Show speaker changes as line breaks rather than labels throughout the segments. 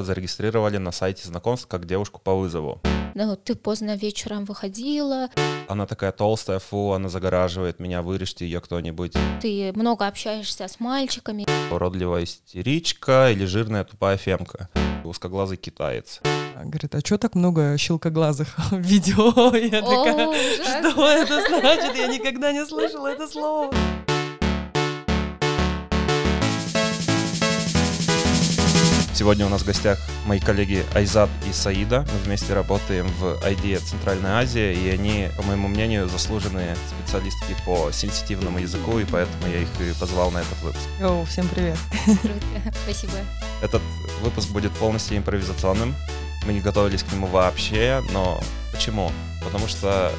зарегистрировали на сайте знакомств как девушку по вызову.
Ну, ты поздно вечером выходила,
Она такая толстая, фу, она загораживает меня, вырежьте ее кто-нибудь.
ты много общаешься с мальчиками.
Уродливая истеричка или жирная тупая фемка. Узкоглазый китаец.
Говорит, а что так много щелкоглазых в видео? Я такая, что это значит? Я никогда не слышала это слово.
Сегодня у нас в гостях мои коллеги Айзат и Саида. Мы вместе работаем в ID Центральной Азии, и они, по моему мнению, заслуженные специалистки по сенситивному языку, и поэтому я их и позвал на этот выпуск.
Йоу, всем привет.
Круто, спасибо.
Этот выпуск будет полностью импровизационным. Мы не готовились к нему вообще, но почему? Потому что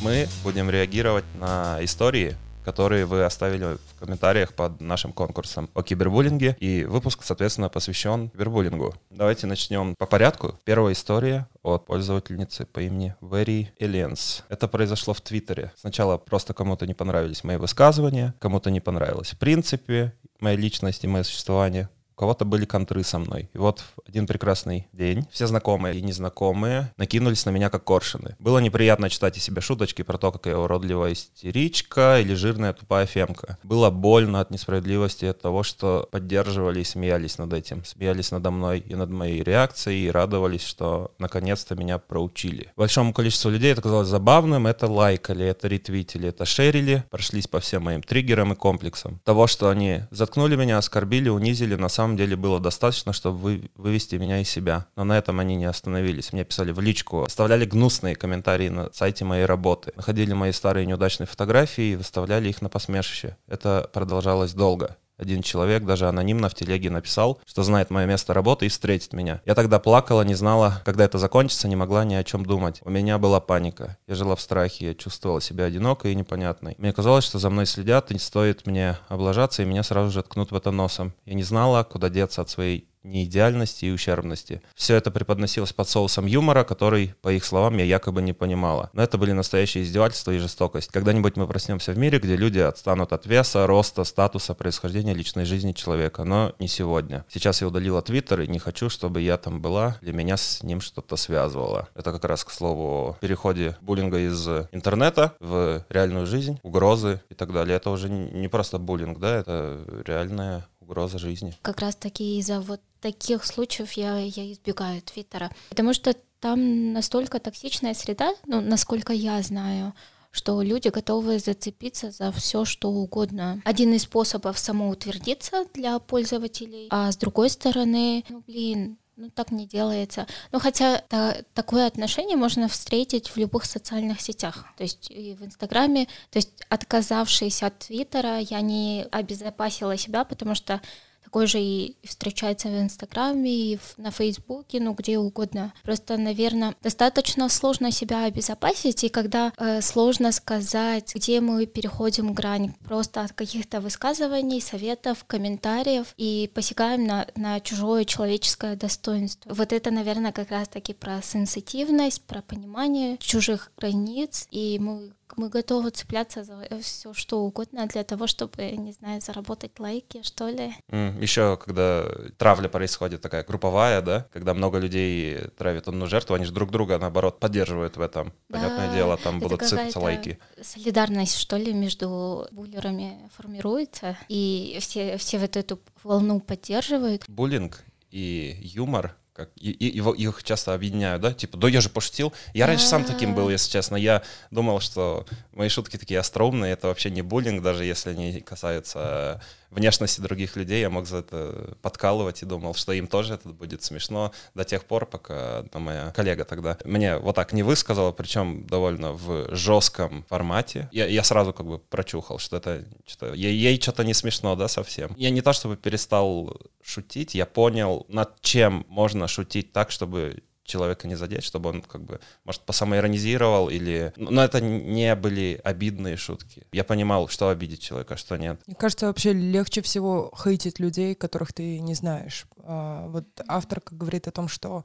мы будем реагировать на истории, которые вы оставили в комментариях под нашим конкурсом о кибербуллинге. И выпуск, соответственно, посвящен кибербуллингу. Давайте начнем по порядку. Первая история от пользовательницы по имени Very Aliens. Это произошло в Твиттере. Сначала просто кому-то не понравились мои высказывания, кому-то не понравилось в принципе моя личность и мое существование. Кого-то были контры со мной. И вот один прекрасный день все знакомые и незнакомые накинулись на меня как коршины. Было неприятно читать о себе шуточки про то, какая я уродливая истеричка или жирная тупая фемка. Было больно от несправедливости от того, что поддерживали и смеялись над этим. Смеялись надо мной и над моей реакцией, и радовались, что наконец-то меня проучили. Большому количеству людей это казалось забавным, это лайкали, это ретвитили, это шерили, прошлись по всем моим триггерам и комплексам. Того, что они заткнули меня, оскорбили, унизили, на самом деле было достаточно, чтобы вы, вывести меня из себя. Но на этом они не остановились. Мне писали в личку, оставляли гнусные комментарии на сайте моей работы, находили мои старые неудачные фотографии и выставляли их на посмешище. Это продолжалось долго. Один человек даже анонимно в телеге написал, что знает мое место работы и встретит меня. Я тогда плакала, не знала, когда это закончится, не могла ни о чем думать. У меня была паника. Я жила в страхе, я чувствовала себя одинокой и непонятной. Мне казалось, что за мной следят, и стоит мне облажаться, и меня сразу же ткнут в это носом. Я не знала, куда деться от своей неидеальности и ущербности. Все это преподносилось под соусом юмора, который, по их словам, я якобы не понимала. Но это были настоящие издевательства и жестокость. Когда-нибудь мы проснемся в мире, где люди отстанут от веса, роста, статуса, происхождения личной жизни человека, но не сегодня. Сейчас я удалила Твиттер и не хочу, чтобы я там была, для меня с ним что-то связывало. Это как раз, к слову, переходе буллинга из интернета в реальную жизнь, угрозы и так далее. Это уже не просто буллинг, да, это реальная угроза жизни.
Как раз таки из-за вот таких случаев я, я избегаю Твиттера. Потому что там настолько токсичная среда, ну, насколько я знаю, что люди готовы зацепиться за все, что угодно. Один из способов самоутвердиться для пользователей, а с другой стороны, ну, блин, ну так не делается. Ну хотя та- такое отношение можно встретить в любых социальных сетях, то есть и в Инстаграме. То есть отказавшись от Твиттера, я не обезопасила себя, потому что такой же и встречается в Инстаграме, и на Фейсбуке, ну где угодно. Просто, наверное, достаточно сложно себя обезопасить, и когда э, сложно сказать, где мы переходим грань просто от каких-то высказываний, советов, комментариев и посягаем на, на чужое человеческое достоинство. Вот это, наверное, как раз-таки про сенситивность, про понимание чужих границ, и мы мы готовы цепляться за все что угодно для того, чтобы, не знаю, заработать лайки, что ли.
Еще когда травля происходит такая групповая, да, когда много людей травят одну жертву, они же друг друга, наоборот, поддерживают в этом. Понятное
Да,
дело, там будут сыпаться лайки.
Солидарность, что ли, между буллерами формируется, и все, все вот эту волну поддерживают.
Буллинг и юмор, как, и, и- его, их часто объединяют, да, типа, да я же пошутил. Я раньше сам таким был, если честно. Я думал, что мои шутки такие остроумные, это вообще не буллинг, даже если они касаются внешности других людей, я мог за это подкалывать и думал, что им тоже это будет смешно до тех пор, пока одна моя коллега тогда мне вот так не высказала, причем довольно в жестком формате. Я, я сразу как бы прочухал, что это что ей, ей что-то не смешно, да, совсем. Я не то чтобы перестал шутить, я понял, над чем можно шутить так, чтобы человека не задеть, чтобы он как бы, может, посамоиронизировал или... Но это не были обидные шутки. Я понимал, что обидеть человека, а что нет.
Мне кажется, вообще легче всего хейтить людей, которых ты не знаешь. А, Вот автор говорит о том, что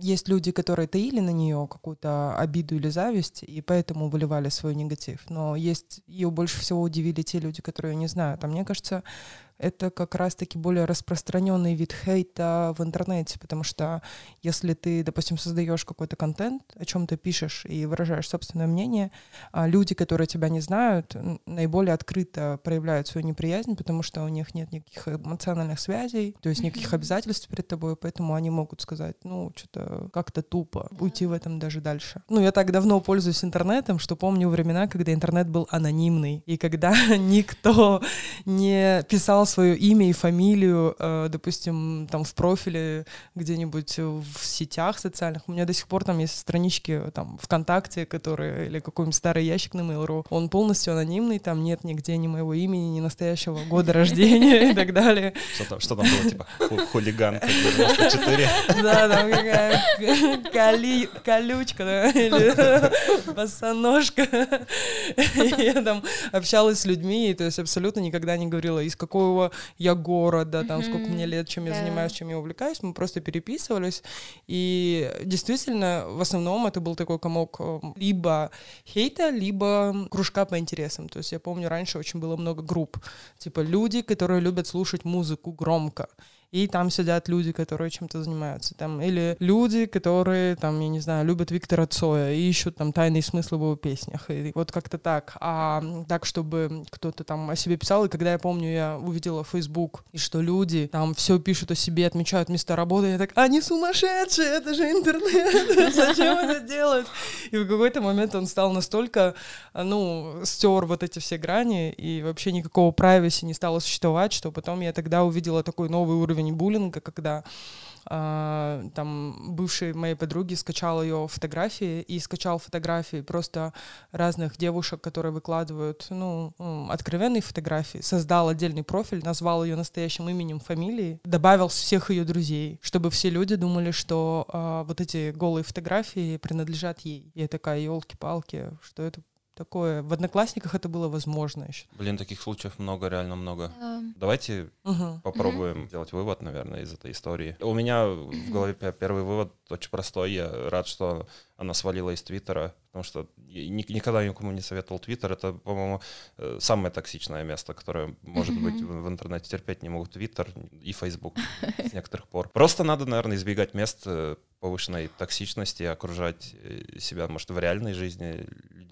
есть люди, которые таили на нее какую-то обиду или зависть, и поэтому выливали свой негатив. Но есть ее больше всего удивили те люди, которые ее не знают. А мне кажется, это как раз-таки более распространенный вид хейта в интернете, потому что если ты, допустим, создаешь какой-то контент, о чем ты пишешь и выражаешь собственное мнение, а люди, которые тебя не знают, наиболее открыто проявляют свою неприязнь, потому что у них нет никаких эмоциональных связей, то есть никаких обязательств перед тобой, поэтому они могут сказать, ну, что-то как-то тупо, уйти в этом даже дальше. Ну, я так давно пользуюсь интернетом, что помню времена, когда интернет был анонимный, и когда никто не писал свое имя и фамилию, э, допустим, там в профиле где-нибудь в сетях социальных. У меня до сих пор там есть странички там ВКонтакте, которые, или какой-нибудь старый ящик на Mail.ru. Он полностью анонимный, там нет нигде ни моего имени, ни настоящего года рождения и так далее.
Что там, что там было, типа, хулиганка 94?
Да, там какая колючка, или босоножка. Я там общалась с людьми, то есть абсолютно никогда не говорила, из какого я города, там, сколько мне лет, чем я занимаюсь, чем я увлекаюсь. Мы просто переписывались. И действительно, в основном это был такой комок эм, либо хейта, либо кружка по интересам. То есть я помню, раньше очень было много групп. Типа люди, которые любят слушать музыку громко и там сидят люди, которые чем-то занимаются. Там, или люди, которые, там, я не знаю, любят Виктора Цоя и ищут там тайные смыслы в его песнях. И вот как-то так. А так, чтобы кто-то там о себе писал, и когда я помню, я увидела Facebook, и что люди там все пишут о себе, отмечают места работы, я так, они сумасшедшие, это же интернет, зачем это делать? И в какой-то момент он стал настолько, ну, стер вот эти все грани, и вообще никакого privacy не стало существовать, что потом я тогда увидела такой новый уровень буллинга, когда Uh, там бывшей моей подруги скачал ее фотографии и скачал фотографии просто разных девушек, которые выкладывают, ну, откровенные фотографии, создал отдельный профиль, назвал ее настоящим именем, фамилией, добавил всех ее друзей, чтобы все люди думали, что uh, вот эти голые фотографии принадлежат ей. Я такая, елки-палки, что это такое. В Одноклассниках это было возможно еще.
Блин, таких случаев много, реально много. Да. Давайте угу. попробуем угу. сделать вывод, наверное, из этой истории. У меня в голове первый вывод очень простой. Я рад, что она свалила из Твиттера, потому что никогда никому не советовал Твиттер. Это, по-моему, э, самое токсичное место, которое, может быть, в интернете терпеть не могут Твиттер и Фейсбук с некоторых пор. Просто надо, наверное, избегать мест э, повышенной токсичности, окружать э, себя, может, в реальной жизни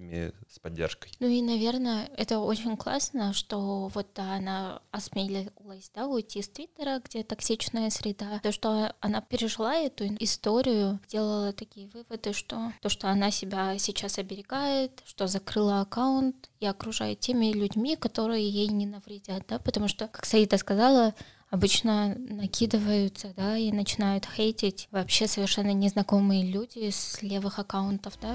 людьми с поддержкой.
Ну и, наверное, это очень классно, что вот она осмелилась, да, уйти из Твиттера, где токсичная среда, то, что она пережила эту историю, делала такие выводы, что то, что она себя сейчас оберегает, что закрыла аккаунт и окружает теми людьми, которые ей не навредят, да, потому что, как Саида сказала, обычно накидываются, да, и начинают хейтить вообще совершенно незнакомые люди с левых аккаунтов, да.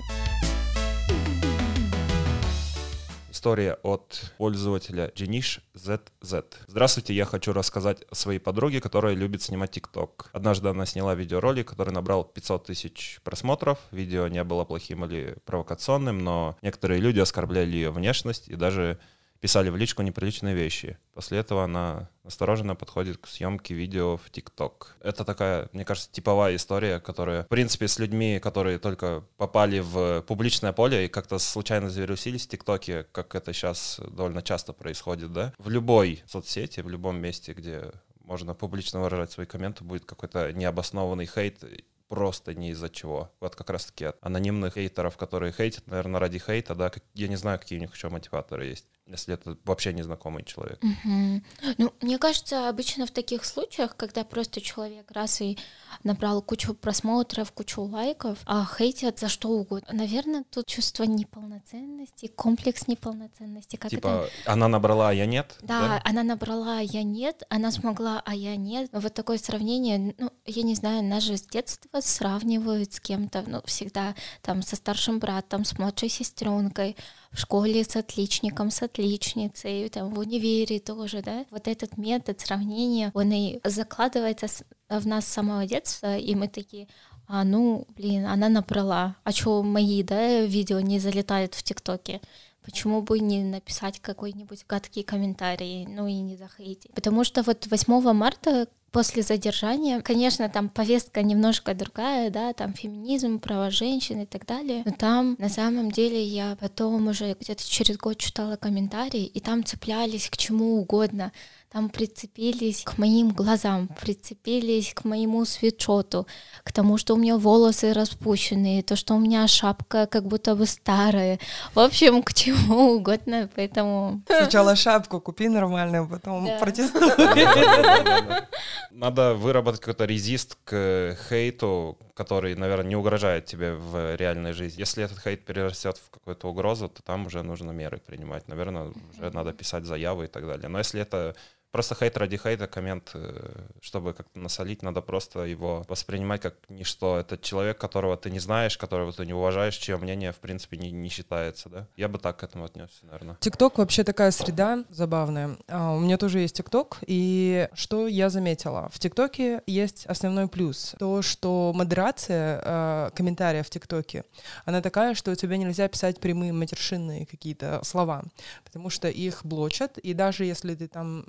История от пользователя Genish ZZ. Здравствуйте, я хочу рассказать о своей подруге, которая любит снимать ТикТок. Однажды она сняла видеоролик, который набрал 500 тысяч просмотров. Видео не было плохим или провокационным, но некоторые люди оскорбляли ее внешность и даже писали в личку неприличные вещи. После этого она осторожно подходит к съемке видео в ТикТок. Это такая, мне кажется, типовая история, которая, в принципе, с людьми, которые только попали в публичное поле и как-то случайно завирусились в ТикТоке, как это сейчас довольно часто происходит, да, в любой соцсети, в любом месте, где можно публично выражать свои комменты, будет какой-то необоснованный хейт, просто не из-за чего. Вот как раз-таки от анонимных хейтеров, которые хейтят, наверное, ради хейта, да, я не знаю, какие у них еще мотиваторы есть если это вообще незнакомый человек.
Угу. Ну, мне кажется, обычно в таких случаях, когда просто человек раз и набрал кучу просмотров, кучу лайков, а хейтят за что угодно. Наверное, тут чувство неполноценности, комплекс неполноценности.
Как типа это... она набрала, а я нет?
Да, да, она набрала, а я нет, она смогла, а я нет. Вот такое сравнение, ну, я не знаю, нас же с детства сравнивают с кем-то, ну, всегда там со старшим братом, с младшей сестренкой, в школе с отличником, с отличницей, там в универе тоже, да. Вот этот метод сравнения, он и закладывается в нас с самого детства, и мы такие, а ну, блин, она набрала, а что мои, да, видео не залетают в ТикТоке? Почему бы не написать какой-нибудь гадкий комментарий, ну и не захейтить? Потому что вот 8 марта после задержания, конечно, там повестка немножко другая, да, там феминизм, права женщин и так далее, но там на самом деле я потом уже где-то через год читала комментарии, и там цеплялись к чему угодно, там прицепились к моим глазам, прицепились к моему свитшоту, к тому, что у меня волосы распущенные, то, что у меня шапка как будто бы старая. В общем, к чему угодно, поэтому...
Сначала шапку купи нормальную, потом да. протестуй.
Надо выработать какой-то резист к хейту, который, наверное, не угрожает тебе в реальной жизни. Если этот хейт перерастет в какую-то угрозу, то там уже нужно меры принимать. Наверное, уже надо писать заявы и так далее. Но если это Просто хейт ради хейта, коммент, э, чтобы как-то насолить, надо просто его воспринимать как ничто. Это человек, которого ты не знаешь, которого ты не уважаешь, чье мнение, в принципе, не, не считается, да? Я бы так к этому отнесся, наверное.
Тикток вообще такая среда забавная. А, у меня тоже есть ТикТок, и что я заметила? В ТикТоке есть основной плюс. То, что модерация э, комментариев в ТикТоке, она такая, что у тебя нельзя писать прямые матершинные какие-то слова, потому что их блочат, и даже если ты там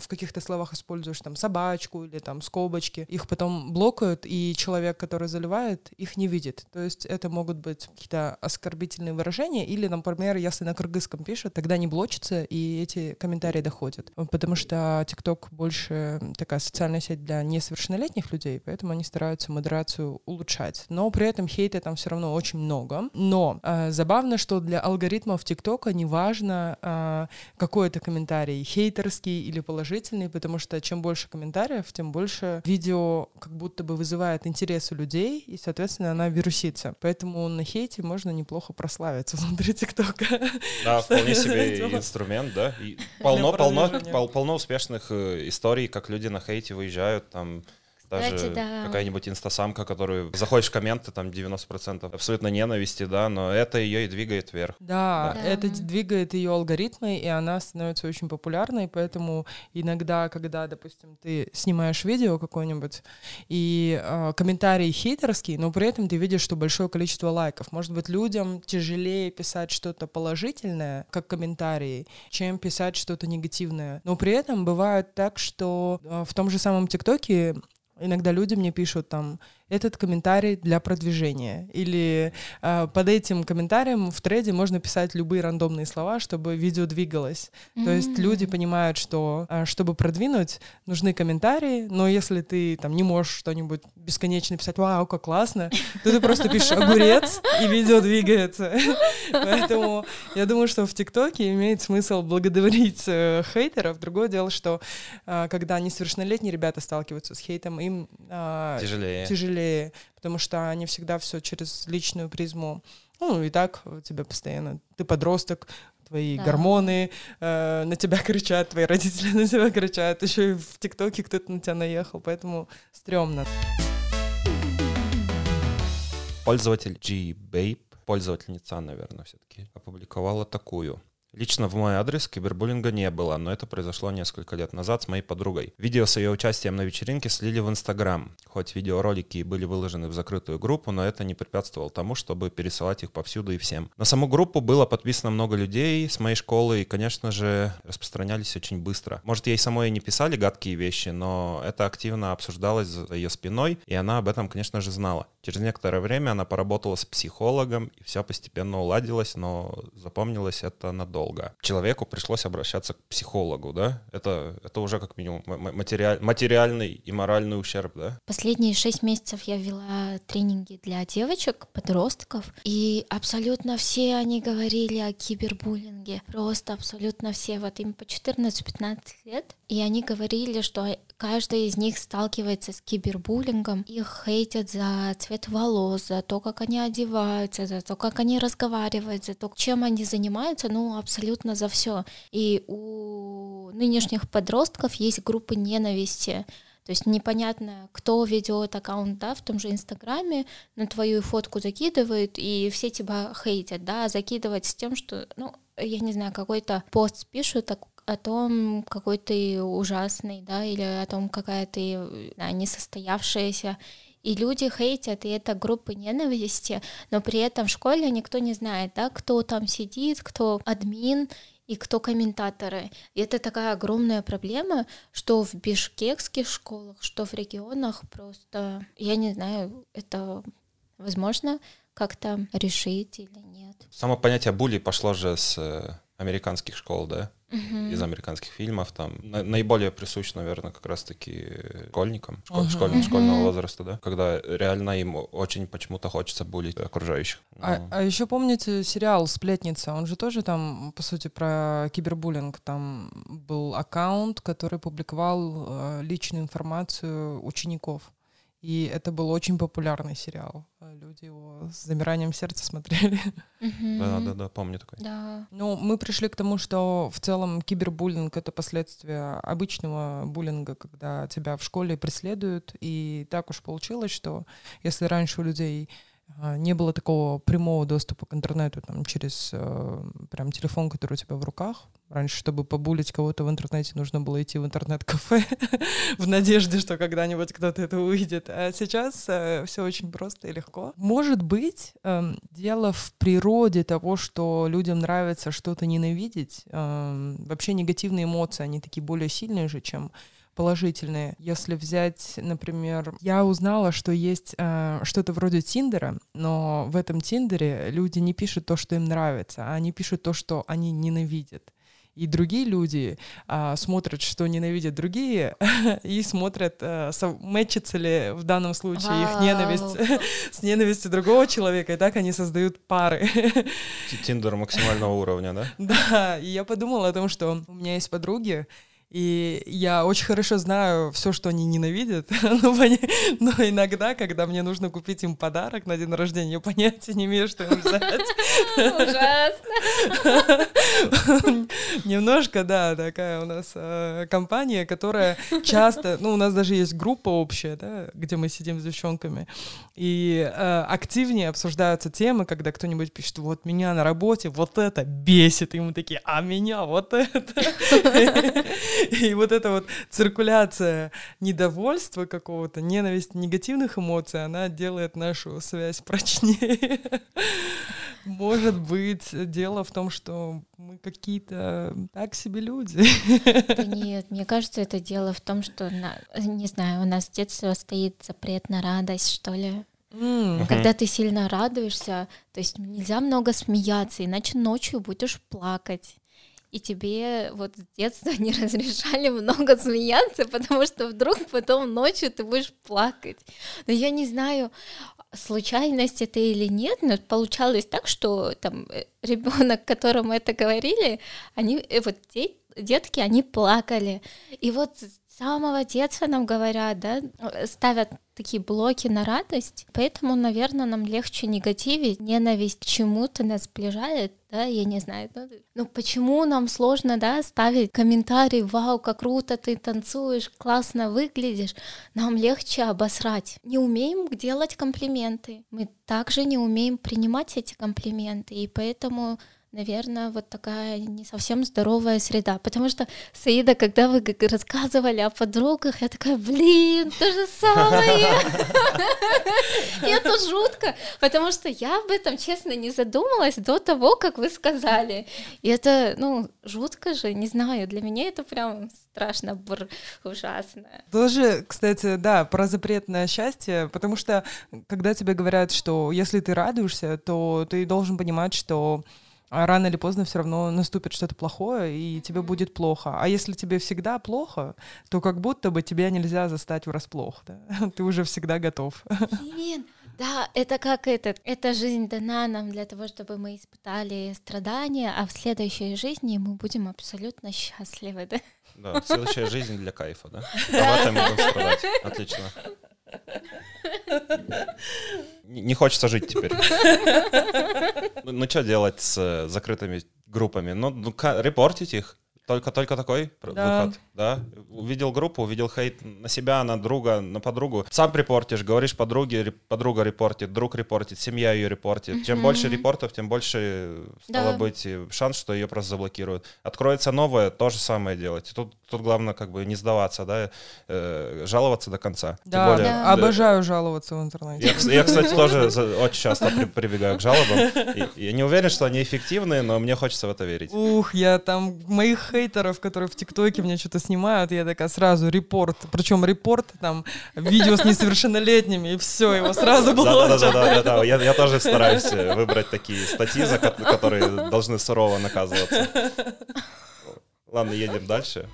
в каких-то словах используешь там собачку или там скобочки, их потом блокают, и человек, который заливает, их не видит. То есть это могут быть какие-то оскорбительные выражения, или, например, если на кыргызском пишут, тогда не блочится, и эти комментарии доходят. Потому что TikTok больше такая социальная сеть для несовершеннолетних людей, поэтому они стараются модерацию улучшать. Но при этом хейта там все равно очень много. Но э, забавно, что для алгоритмов ТикТока неважно, э, какой это комментарий, хейтерский или или положительный, потому что чем больше комментариев, тем больше видео как будто бы вызывает интерес у людей, и, соответственно, она вирусится. Поэтому на хейте можно неплохо прославиться внутри ТикТока.
Да, вполне себе инструмент, да. полно, полно, полно успешных э, историй, как люди на хейте выезжают, там даже Кстати, да. какая-нибудь инстасамка, которую заходишь в комменты, там 90% абсолютно ненависти, да, но это ее и двигает вверх.
Да, да, это двигает ее алгоритмы, и она становится очень популярной, поэтому иногда, когда, допустим, ты снимаешь видео какое-нибудь, и э, комментарий хейтерский, но при этом ты видишь, что большое количество лайков. Может быть, людям тяжелее писать что-то положительное, как комментарии, чем писать что-то негативное. Но при этом бывает так, что э, в том же самом ТикТоке Иногда люди мне пишут там, этот комментарий для продвижения. Или э, под этим комментарием в треде можно писать любые рандомные слова, чтобы видео двигалось. Mm-hmm. То есть люди понимают, что э, чтобы продвинуть, нужны комментарии, но если ты там не можешь что-нибудь бесконечно писать, вау, как классно, то ты просто пишешь огурец, и видео двигается. Поэтому я думаю, что в ТикТоке имеет смысл благодарить э, хейтеров. Другое дело, что э, когда несовершеннолетние ребята сталкиваются с хейтом, им
э, тяжелее.
тяжелее тяжелее, потому что они всегда все через личную призму. Ну, и так у тебя постоянно, ты подросток, твои да. гормоны э, на тебя кричат, твои родители на тебя кричат, еще и в ТикТоке кто-то на тебя наехал, поэтому стрёмно.
Пользователь G-Babe, пользовательница, наверное, все-таки, опубликовала такую Лично в мой адрес кибербуллинга не было, но это произошло несколько лет назад с моей подругой. Видео с ее участием на вечеринке слили в Инстаграм. Хоть видеоролики и были выложены в закрытую группу, но это не препятствовало тому, чтобы пересылать их повсюду и всем. На саму группу было подписано много людей с моей школы и, конечно же, распространялись очень быстро. Может, ей самой и не писали гадкие вещи, но это активно обсуждалось за ее спиной, и она об этом, конечно же, знала. Через некоторое время она поработала с психологом, и все постепенно уладилось, но запомнилось это надолго. Человеку пришлось обращаться к психологу, да? Это, это уже как минимум материаль, материальный и моральный ущерб, да?
Последние шесть месяцев я вела тренинги для девочек, подростков, и абсолютно все они говорили о кибербуллинге. Просто абсолютно все, вот им по 14-15 лет. И они говорили, что каждый из них сталкивается с кибербуллингом. Их хейтят за цвет волос, за то, как они одеваются, за то, как они разговаривают, за то, чем они занимаются, ну, абсолютно за все. И у нынешних подростков есть группы ненависти. То есть непонятно, кто ведет аккаунт, да, в том же Инстаграме, на твою фотку закидывают, и все тебя хейтят, да, закидывать с тем, что, ну, я не знаю, какой-то пост пишут, о том, какой ты ужасный, да, или о том, какая ты да, несостоявшаяся. И люди хейтят, и это группы ненависти, но при этом в школе никто не знает, да, кто там сидит, кто админ, и кто комментаторы. И это такая огромная проблема, что в бишкекских школах, что в регионах просто, я не знаю, это возможно как-то решить или нет.
Само понятие були пошло же с американских школ, да,
Мгм.
из американских фильмов, там на- наиболее присущ, наверное, как раз-таки школьникам, школь-
Мгм.
школь- школьного возраста, да, когда реально им очень почему-то хочется булить окружающих.
А,
Ну,
а еще помните сериал «Сплетница»? Он же тоже там, по сути, про кибербуллинг. Там был аккаунт, который публиковал э, личную информацию учеников. И это был очень популярный сериал. Э, Люди его с замиранием сердца смотрели.
Мгм.
Да, да, да, помню такой.
Да.
Ну, мы пришли к тому, что в целом кибербуллинг — это последствия обычного буллинга, когда тебя в школе преследуют. И так уж получилось, что если раньше у людей не было такого прямого доступа к интернету там, через э, прям телефон, который у тебя в руках. Раньше, чтобы побулить кого-то в интернете, нужно было идти в интернет-кафе в надежде, что когда-нибудь кто-то это увидит. А сейчас все очень просто и легко. Может быть, эм, дело в природе того, что людям нравится что-то ненавидеть. Эм, вообще негативные эмоции, они такие более сильные же, чем положительные. Если взять, например, я узнала, что есть э, что-то вроде Тиндера, но в этом Тиндере люди не пишут то, что им нравится, а они пишут то, что они ненавидят. И другие люди а, смотрят, что ненавидят другие, и смотрят, а, мэчится ли в данном случае их ненависть с ненавистью другого человека, и так они создают пары.
Тиндер максимального уровня, да?
Да, и я подумала о том, что у меня есть подруги, и я очень хорошо знаю все, что они ненавидят, но, пони- но иногда, когда мне нужно купить им подарок на день рождения, я понятия не имею, что им взять.
Ужасно.
Немножко, да, такая у нас э, компания, которая часто, ну, у нас даже есть группа общая, да, где мы сидим с девчонками, и э, активнее обсуждаются темы, когда кто-нибудь пишет, вот меня на работе вот это бесит, и мы такие, а меня вот это. И вот эта вот циркуляция недовольства какого-то, ненависти, негативных эмоций, она делает нашу связь прочнее. Может быть, дело в том, что мы какие-то так себе люди.
Да нет, мне кажется, это дело в том, что, на- не знаю, у нас с детства стоит запрет на радость, что ли.
М,
Когда ты сильно радуешься, то есть нельзя много смеяться, иначе ночью будешь плакать. И тебе вот с детства не разрешали много смеяться, потому что вдруг потом ночью ты будешь плакать. Но я не знаю, случайность это или нет, но получалось так, что там ребенок, которому это говорили, они э, вот де- детки, они плакали. И вот самого детства нам говорят, да, ставят такие блоки на радость, поэтому, наверное, нам легче негативить, ненависть чему-то нас сближает, да, я не знаю, ну, ну почему нам сложно, да, ставить комментарий, вау, как круто ты танцуешь, классно выглядишь, нам легче обосрать. Не умеем делать комплименты, мы также не умеем принимать эти комплименты, и поэтому наверное, вот такая не совсем здоровая среда. Потому что, Саида, когда вы рассказывали о подругах, я такая, блин, то же самое. И это жутко, потому что я об этом, честно, не задумалась до того, как вы сказали. И это, ну, жутко же, не знаю, для меня это прям страшно, бр, ужасно.
Тоже, кстати, да, про запретное счастье, потому что когда тебе говорят, что если ты радуешься, то ты должен понимать, что а, рано или поздно все равно наступит что-то плохое, и тебе будет плохо. А если тебе всегда плохо, то как будто бы тебя нельзя застать врасплох. Да? Ты уже всегда готов.
Блин, да, это как этот, эта жизнь дана нам для того, чтобы мы испытали страдания, а в следующей жизни мы будем абсолютно счастливы, да?
Да, следующая жизнь для кайфа, да? Этом мы будем страдать. Отлично. Не хочется жить теперь. Ну, ну что делать с э, закрытыми группами? Ну, ну репортить их. Только, только такой
Да.
выход, да? Увидел группу, увидел хейт на себя, на друга, на подругу. Сам репортишь, говоришь подруге, подруга репортит, друг репортит, семья ее репортит. Чем
Мгм.
больше репортов, тем больше, э, стало
Да.
быть, и шанс, что ее просто заблокируют. Откроется новое, то же самое делать. Тут, тут главное как бы не сдаваться, да, э, жаловаться до конца. Тем
Да,
более,
Да.
э,
обожаю жаловаться в интернете.
я, я, кстати, тоже очень часто при- прибегаю к жалобам. И- я не уверен, что они эффективны, но мне хочется в это верить.
Ух, я там моих хейтеров, которые в ТикТоке мне что-то снимают, я такая сразу репорт, причем репорт, там, видео с несовершеннолетними, и все, его сразу блочат.
Да-да-да, я, я тоже стараюсь э, выбрать такие статьи, за которые должны сурово наказываться. Ладно, едем дальше.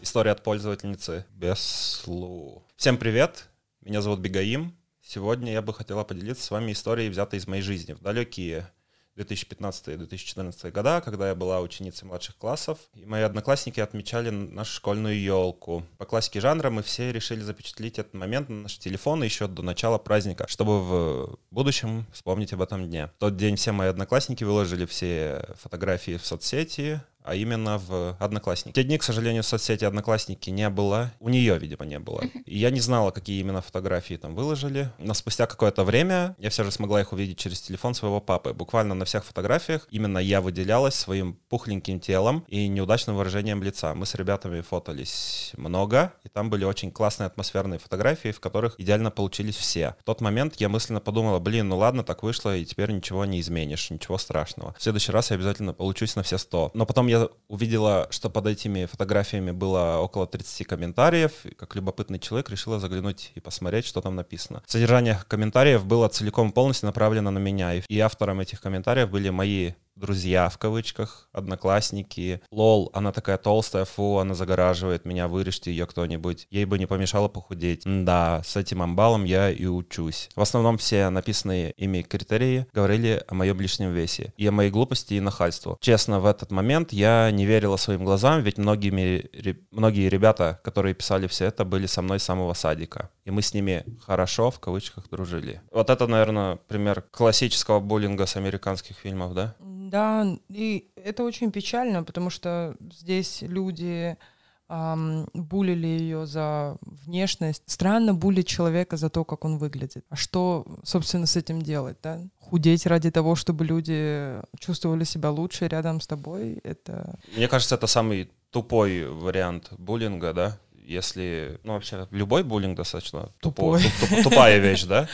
История от пользовательницы без слов. Всем привет, меня зовут Бегаим. Сегодня я бы хотела поделиться с вами историей, взятой из моей жизни в далекие 2015-2014 года, когда я была ученицей младших классов, и мои одноклассники отмечали нашу школьную елку. По классике жанра мы все решили запечатлеть этот момент на наши телефоны еще до начала праздника, чтобы в будущем вспомнить об этом дне. В тот день все мои одноклассники выложили все фотографии в соцсети, а именно в Одноклассники. Те дни, к сожалению, в соцсети Одноклассники не было. У нее, видимо, не было. И я не знала, какие именно фотографии там выложили. Но спустя какое-то время я все же смогла их увидеть через телефон своего папы. Буквально на всех фотографиях именно я выделялась своим пухленьким телом и неудачным выражением лица. Мы с ребятами фотались много, и там были очень классные атмосферные фотографии, в которых идеально получились все. В тот момент я мысленно подумала, блин, ну ладно, так вышло, и теперь ничего не изменишь, ничего страшного. В следующий раз я обязательно получусь на все сто. Но потом я я увидела, что под этими фотографиями было около 30 комментариев, и как любопытный человек решила заглянуть и посмотреть, что там написано. Содержание комментариев было целиком полностью направлено на меня, и автором этих комментариев были мои друзья в кавычках, одноклассники. Лол, она такая толстая, фу, она загораживает меня, вырежьте ее кто-нибудь. Ей бы не помешало похудеть. Да, с этим амбалом я и учусь. В основном все написанные ими критерии говорили о моем лишнем весе и о моей глупости и нахальству. Честно, в этот момент я не верила своим глазам, ведь многими, многие ребята, которые писали все это, были со мной с самого садика. И мы с ними хорошо, в кавычках, дружили. Вот это, наверное, пример классического буллинга с американских фильмов, да?
Да, и это очень печально, потому что здесь люди эм, булили ее за внешность. Странно булить человека за то, как он выглядит. А что, собственно, с этим делать, да? Худеть ради того, чтобы люди чувствовали себя лучше рядом с тобой, это...
Мне кажется, это самый тупой вариант буллинга, да? если, ну вообще любой буллинг достаточно тупой. Туп, туп, тупая вещь, да?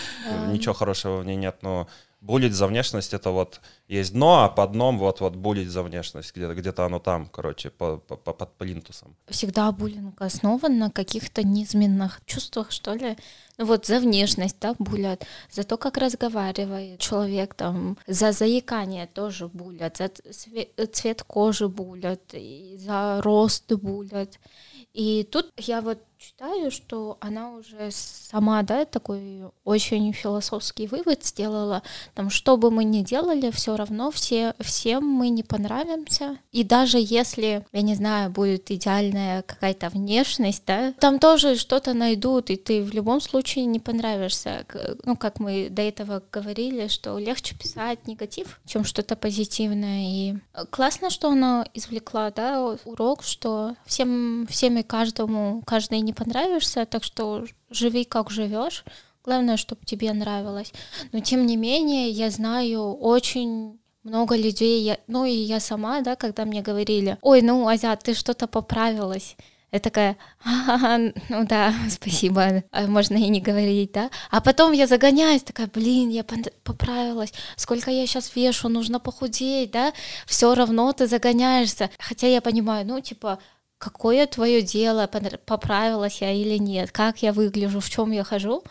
Ничего хорошего в ней нет, но булить за внешность это вот есть дно, а под дном вот вот булить за внешность где-то где-то оно там, короче, по, по, по, под плинтусом.
Всегда буллинг основан на каких-то низменных чувствах, что ли. Ну вот за внешность, да, булят, за то, как разговаривает человек, там, за заикание тоже булят, за цвет кожи булят, за рост булят. И тут я вот читаю, что она уже сама, да, такой очень философский вывод сделала, там, что бы мы ни делали, все равно все, всем мы не понравимся. И даже если, я не знаю, будет идеальная какая-то внешность, да, там тоже что-то найдут, и ты в любом случае не понравишься. Ну, как мы до этого говорили, что легче писать негатив, чем что-то позитивное. И классно, что она извлекла, да, урок, что всем, всем и каждому, каждый не понравишься, так что живи как живешь. Главное, чтобы тебе нравилось. Но тем не менее, я знаю очень много людей, я, ну и я сама, да, когда мне говорили, ой, ну, Азя, ты что-то поправилась. Я такая, ну да, спасибо, а можно и не говорить, да. А потом я загоняюсь, такая, блин, я поправилась, сколько я сейчас вешу, нужно похудеть, да. Все равно ты загоняешься. Хотя я понимаю, ну, типа, какое твое дело, поправилась я или нет, как я выгляжу, в чем я хожу.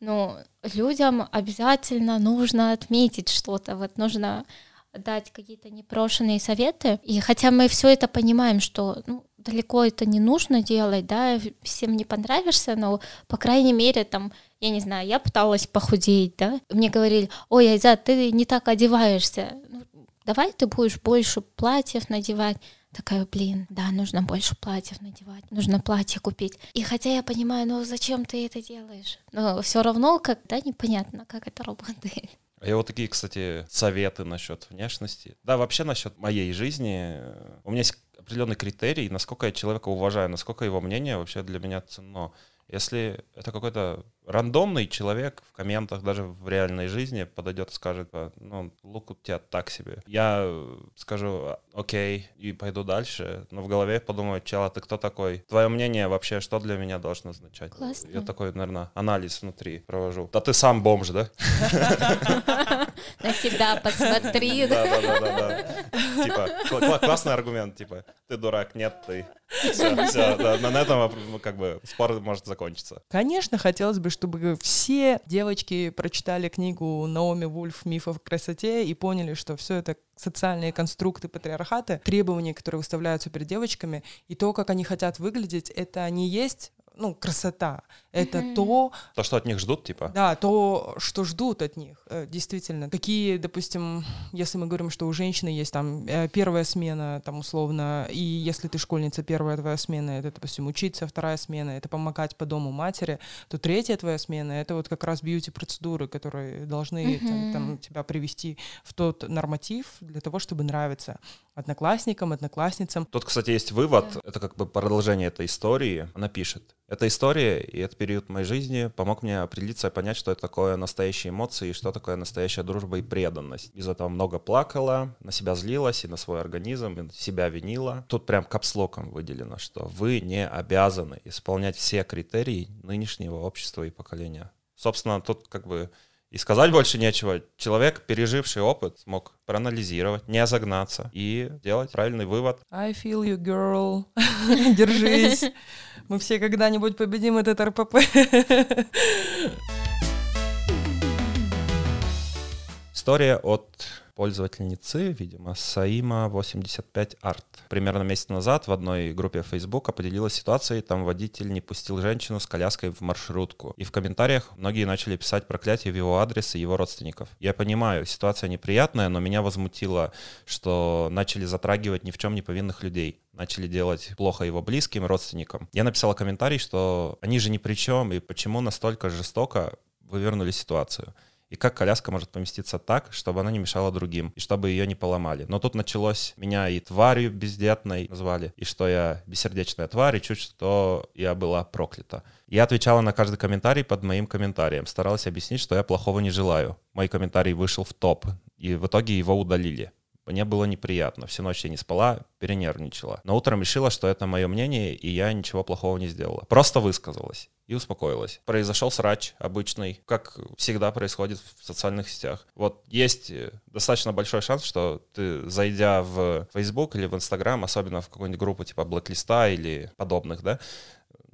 Но людям обязательно нужно отметить что-то, вот нужно дать какие-то непрошенные советы. И хотя мы все это понимаем, что ну, далеко это не нужно делать, да, всем не понравишься, но, по крайней мере, там, я не знаю, я пыталась похудеть, да, мне говорили, ой, Айза, ты не так одеваешься, ну, давай ты будешь больше платьев надевать, такая, блин, да, нужно больше платьев надевать, нужно платье купить. И хотя я понимаю, ну зачем ты это делаешь? Но все равно как-то непонятно, как это работает.
А я вот такие, кстати, советы насчет внешности. Да, вообще насчет моей жизни. У меня есть определенный критерий, насколько я человека уважаю, насколько его мнение вообще для меня ценно. Если это какой-то рандомный человек в комментах, даже в реальной жизни подойдет и скажет, ну, лук у тебя так себе. Я скажу, окей, и пойду дальше, но в голове подумаю, чела, ты кто такой? Твое мнение вообще, что для меня должно означать?
Классно.
Я такой, наверное, анализ внутри провожу. Да ты сам бомж, да?
на себя посмотри.
Да, да, да, да, да. Типа, кла- классный аргумент, типа, ты дурак, нет, ты. Все, все, да, на этом как бы спор может закончиться.
Конечно, хотелось бы, чтобы все девочки прочитали книгу Наоми Вульф. «Миф о красоте» и поняли, что все это социальные конструкты патриархата, требования, которые выставляются перед девочками, и то, как они хотят выглядеть, это не есть ну, красота. Это mm-hmm. то...
То, что от них ждут, типа?
Да, то, что ждут от них, э, действительно. Какие, допустим, если мы говорим, что у женщины есть там э, первая смена, там, условно, и если ты школьница, первая твоя смена — это, допустим, учиться, вторая смена — это помогать по дому матери, то третья твоя смена — это вот как раз бьюти-процедуры, которые должны mm-hmm. там, там, тебя привести в тот норматив для того, чтобы нравиться одноклассникам, одноклассницам.
Тут, кстати, есть вывод, это как бы продолжение этой истории. Она пишет, эта история и этот период моей жизни помог мне определиться и понять, что это такое настоящие эмоции и что такое настоящая дружба и преданность. Из этого много плакала, на себя злилась и на свой организм, и себя винила. Тут прям капслоком выделено, что вы не обязаны исполнять все критерии нынешнего общества и поколения. Собственно, тут как бы и сказать больше нечего. Человек, переживший опыт, смог проанализировать, не загнаться и делать правильный вывод.
I feel you, girl. Держись. Мы все когда-нибудь победим этот РПП.
История от пользовательницы, видимо, Саима85 Арт. Примерно месяц назад в одной группе Фейсбука поделилась ситуацией, там водитель не пустил женщину с коляской в маршрутку. И в комментариях многие начали писать проклятие в его адрес и его родственников. Я понимаю, ситуация неприятная, но меня возмутило, что начали затрагивать ни в чем не повинных людей начали делать плохо его близким, родственникам. Я написала комментарий, что они же ни при чем, и почему настолько жестоко вывернули ситуацию и как коляска может поместиться так, чтобы она не мешала другим, и чтобы ее не поломали. Но тут началось, меня и тварью бездетной назвали, и что я бессердечная тварь, и чуть что я была проклята. Я отвечала на каждый комментарий под моим комментарием, старалась объяснить, что я плохого не желаю. Мой комментарий вышел в топ, и в итоге его удалили. Мне было неприятно. Всю ночь я не спала, перенервничала. Но утром решила, что это мое мнение, и я ничего плохого не сделала. Просто высказалась и успокоилась. Произошел срач обычный, как всегда происходит в социальных сетях. Вот есть э, достаточно большой шанс, что ты, зайдя в Facebook или в Instagram, особенно в какую-нибудь группу типа Блэклиста или подобных, да,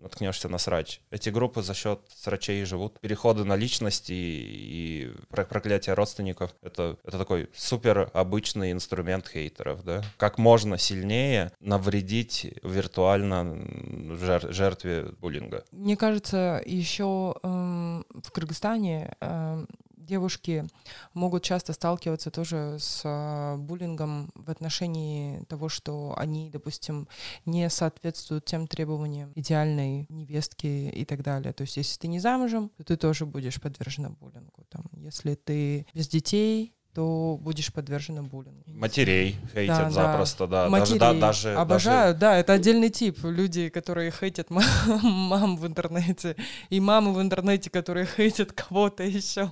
наткнешься на срач. Эти группы за счет срачей живут. Переходы на личности и проклятие родственников — это, это такой супер обычный инструмент хейтеров, да? Как можно сильнее навредить виртуально жер, жертве буллинга.
Мне кажется, еще эм, в Кыргызстане эм, девушки могут часто сталкиваться тоже с а, буллингом в отношении того, что они, допустим, не соответствуют тем требованиям идеальной невестки и так далее. То есть, если ты не замужем, то ты тоже будешь подвержена буллингу. Там, если ты без детей, то будешь подвержена буллингу.
Матерей хейтят да, запросто, да.
Матерей. Даже, да, даже, Обожаю, даже... да, это отдельный тип. Люди, которые хейтят мам, мам в интернете, и мамы в интернете, которые хейтят кого-то еще.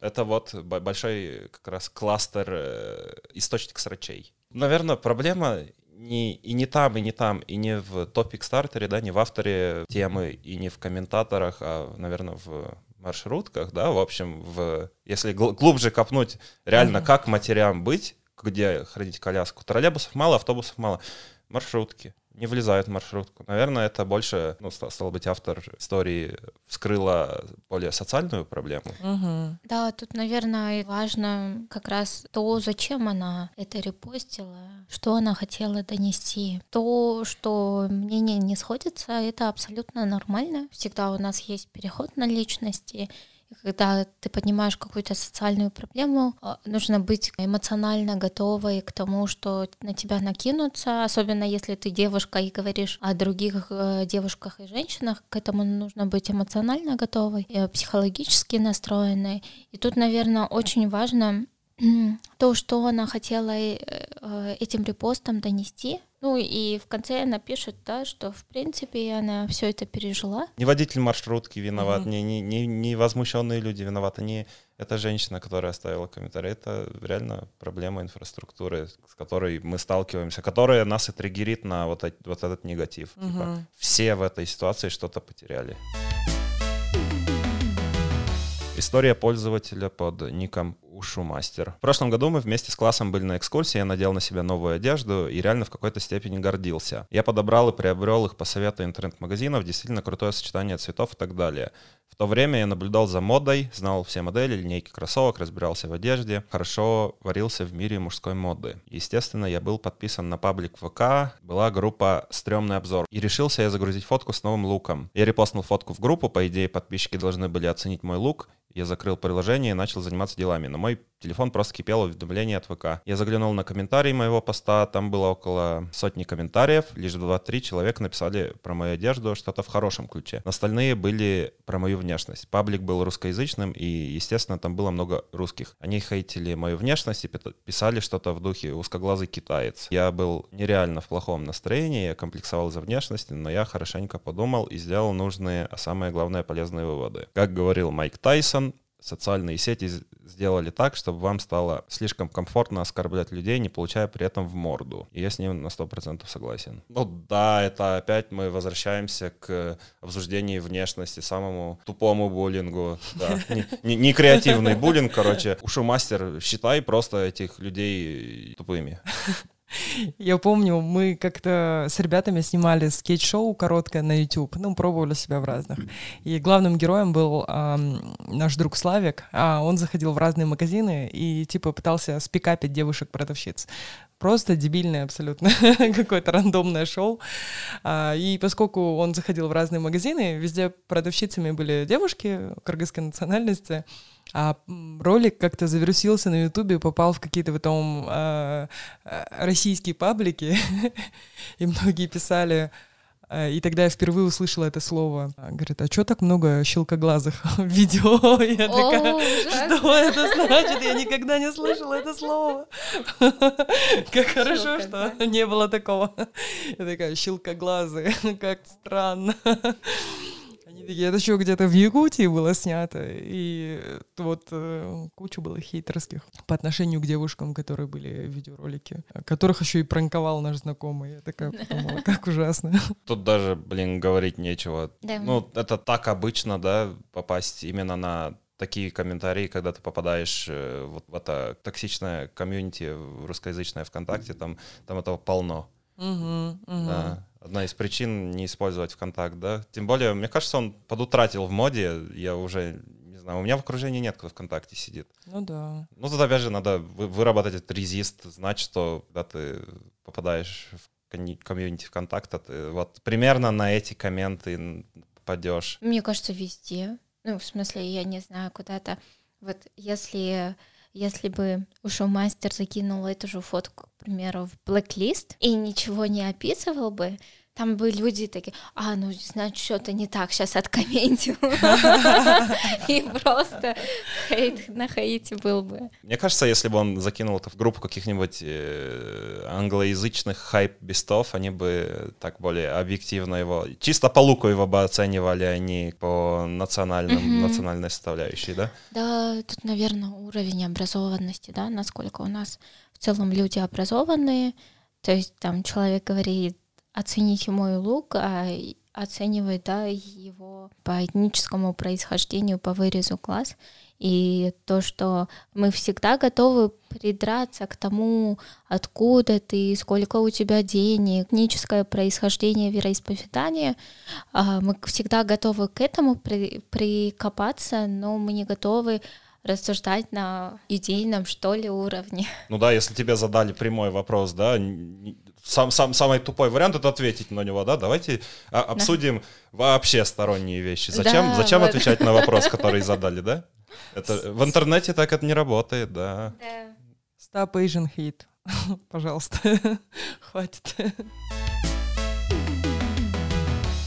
Это вот большой как раз кластер э, источник срачей. Наверное, проблема не, и не там, и не там, и не в топик стартере, да, не в авторе темы, и не в комментаторах, а, наверное, в маршрутках, да, в общем, в, если глубже копнуть, реально, mm-hmm. как матерям быть, где хранить коляску. Троллейбусов мало, автобусов мало. Маршрутки не влезают в маршрутку. Наверное, это больше, ну, стало быть, автор истории вскрыла более социальную проблему.
Угу. Да, тут, наверное, важно как раз то, зачем она это репостила, что она хотела донести. То, что мнение не сходится, это абсолютно нормально. Всегда у нас есть переход на личности, когда ты поднимаешь какую-то социальную проблему, а, нужно быть эмоционально готовой к тому, что на тебя накинутся, особенно если ты девушка и говоришь о других э, девушках и женщинах, к этому нужно быть эмоционально готовой, психологически настроенной. И тут, наверное, очень важно то, что она хотела э, э, этим репостом донести. Ну и в конце она пишет, да, что в принципе она все это пережила.
Не водитель маршрутки виноват, mm-hmm. не, не, не, не возмущенные люди виноваты, не эта женщина, которая оставила комментарий. Это реально проблема инфраструктуры, с которой мы сталкиваемся, которая нас и триггерит на вот, вот этот негатив. Mm-hmm. Типа, все в этой ситуации что-то потеряли. История пользователя под ником ушу мастер. В прошлом году мы вместе с классом были на экскурсии, я надел на себя новую одежду и реально в какой-то степени гордился. Я подобрал и приобрел их по совету интернет-магазинов, действительно крутое сочетание цветов и так далее. В то время я наблюдал за модой, знал все модели, линейки кроссовок, разбирался в одежде, хорошо варился в мире мужской моды. Естественно, я был подписан на паблик ВК, была группа «Стремный обзор». И решился я загрузить фотку с новым луком. Я репостнул фотку в группу, по идее подписчики должны были оценить мой лук, я закрыл приложение и начал заниматься делами. Но мой телефон просто кипел уведомления от ВК. Я заглянул на комментарии моего поста, там было около сотни комментариев, лишь 2-3 человека написали про мою одежду что-то в хорошем ключе. Остальные были про мою внешность. Паблик был русскоязычным, и, естественно, там было много русских. Они хейтили мою внешность и писали что-то в духе «узкоглазый китаец». Я был нереально в плохом настроении, я комплексовал за внешностью, но я хорошенько подумал и сделал нужные, а самое главное, полезные выводы. Как говорил Майк Тайсон, социальные сети сделали так, чтобы вам стало слишком комфортно оскорблять людей, не получая при этом в морду. И я с ним на 100% согласен. Ну да, это опять мы возвращаемся к обсуждению внешности, самому тупому буллингу. Да. Не, креативный буллинг, короче. Ушу мастер, считай просто этих людей тупыми.
Я помню, мы как-то с ребятами снимали скетч-шоу короткое на YouTube, ну, пробовали себя в разных. И главным героем был э, наш друг Славик, а он заходил в разные магазины и, типа, пытался спикапить девушек-продавщиц. Просто дебильное абсолютно какое-то рандомное шоу. А, и поскольку он заходил в разные магазины, везде продавщицами были девушки кыргызской национальности, а ролик как-то завирусился на Ютубе, попал в какие-то потом э, российские паблики, и многие писали, и тогда я впервые услышала это слово. Говорит, а что так много щелкоглазых в видео? Я такая, что это значит? Я никогда не слышала это слово. Как хорошо, что не было такого. Я такая, щелкоглазые, как странно это еще где-то в Якутии было снято, и вот э, куча было хейтерских по отношению к девушкам, которые были в видеоролике, которых еще и пранковал наш знакомый. Я такая подумала, как ужасно.
Тут даже, блин, говорить нечего. Да. Ну, это так обычно, да, попасть именно на такие комментарии, когда ты попадаешь э, вот в это токсичное комьюнити русскоязычное ВКонтакте, там, там этого полно. Угу, угу. Да одна из причин не использовать ВКонтакт, да. Тем более, мне кажется, он подутратил в моде. Я уже не знаю, у меня в окружении нет, кто ВКонтакте сидит.
Ну да.
Ну тут опять же надо выработать этот резист, знать, что когда ты попадаешь в комьюнити ВКонтакта, ты вот примерно на эти комменты попадешь.
Мне кажется, везде. Ну, в смысле, я не знаю, куда-то. Вот если если бы ушел мастер закинул эту же фотку, к примеру, в blacklist и ничего не описывал бы, там бы люди такие, а, ну, значит, что-то не так, сейчас откомментил. И просто хейт на хейте был бы.
Мне кажется, если бы он закинул это в группу каких-нибудь э, англоязычных хайп-бестов, они бы так более объективно его, чисто по луку его бы оценивали, а не по национальным, национальной составляющей, да?
Да, тут, наверное, уровень образованности, да, насколько у нас в целом люди образованные, то есть там человек говорит, оцените мой лук, а оценивает да, его по этническому происхождению, по вырезу глаз. И то, что мы всегда готовы придраться к тому, откуда ты, сколько у тебя денег, этническое происхождение, вероисповедание, а, мы всегда готовы к этому при, прикопаться, но мы не готовы рассуждать на идейном, что ли, уровне.
Ну да, если тебе задали прямой вопрос, да, сам, сам, самый тупой вариант это ответить на него, да? Давайте а, обсудим да. вообще сторонние вещи. Зачем, да, зачем вот. отвечать на вопрос, который задали, да? Это, в интернете так это не работает, да. да.
Stop Asian hate. Пожалуйста, хватит.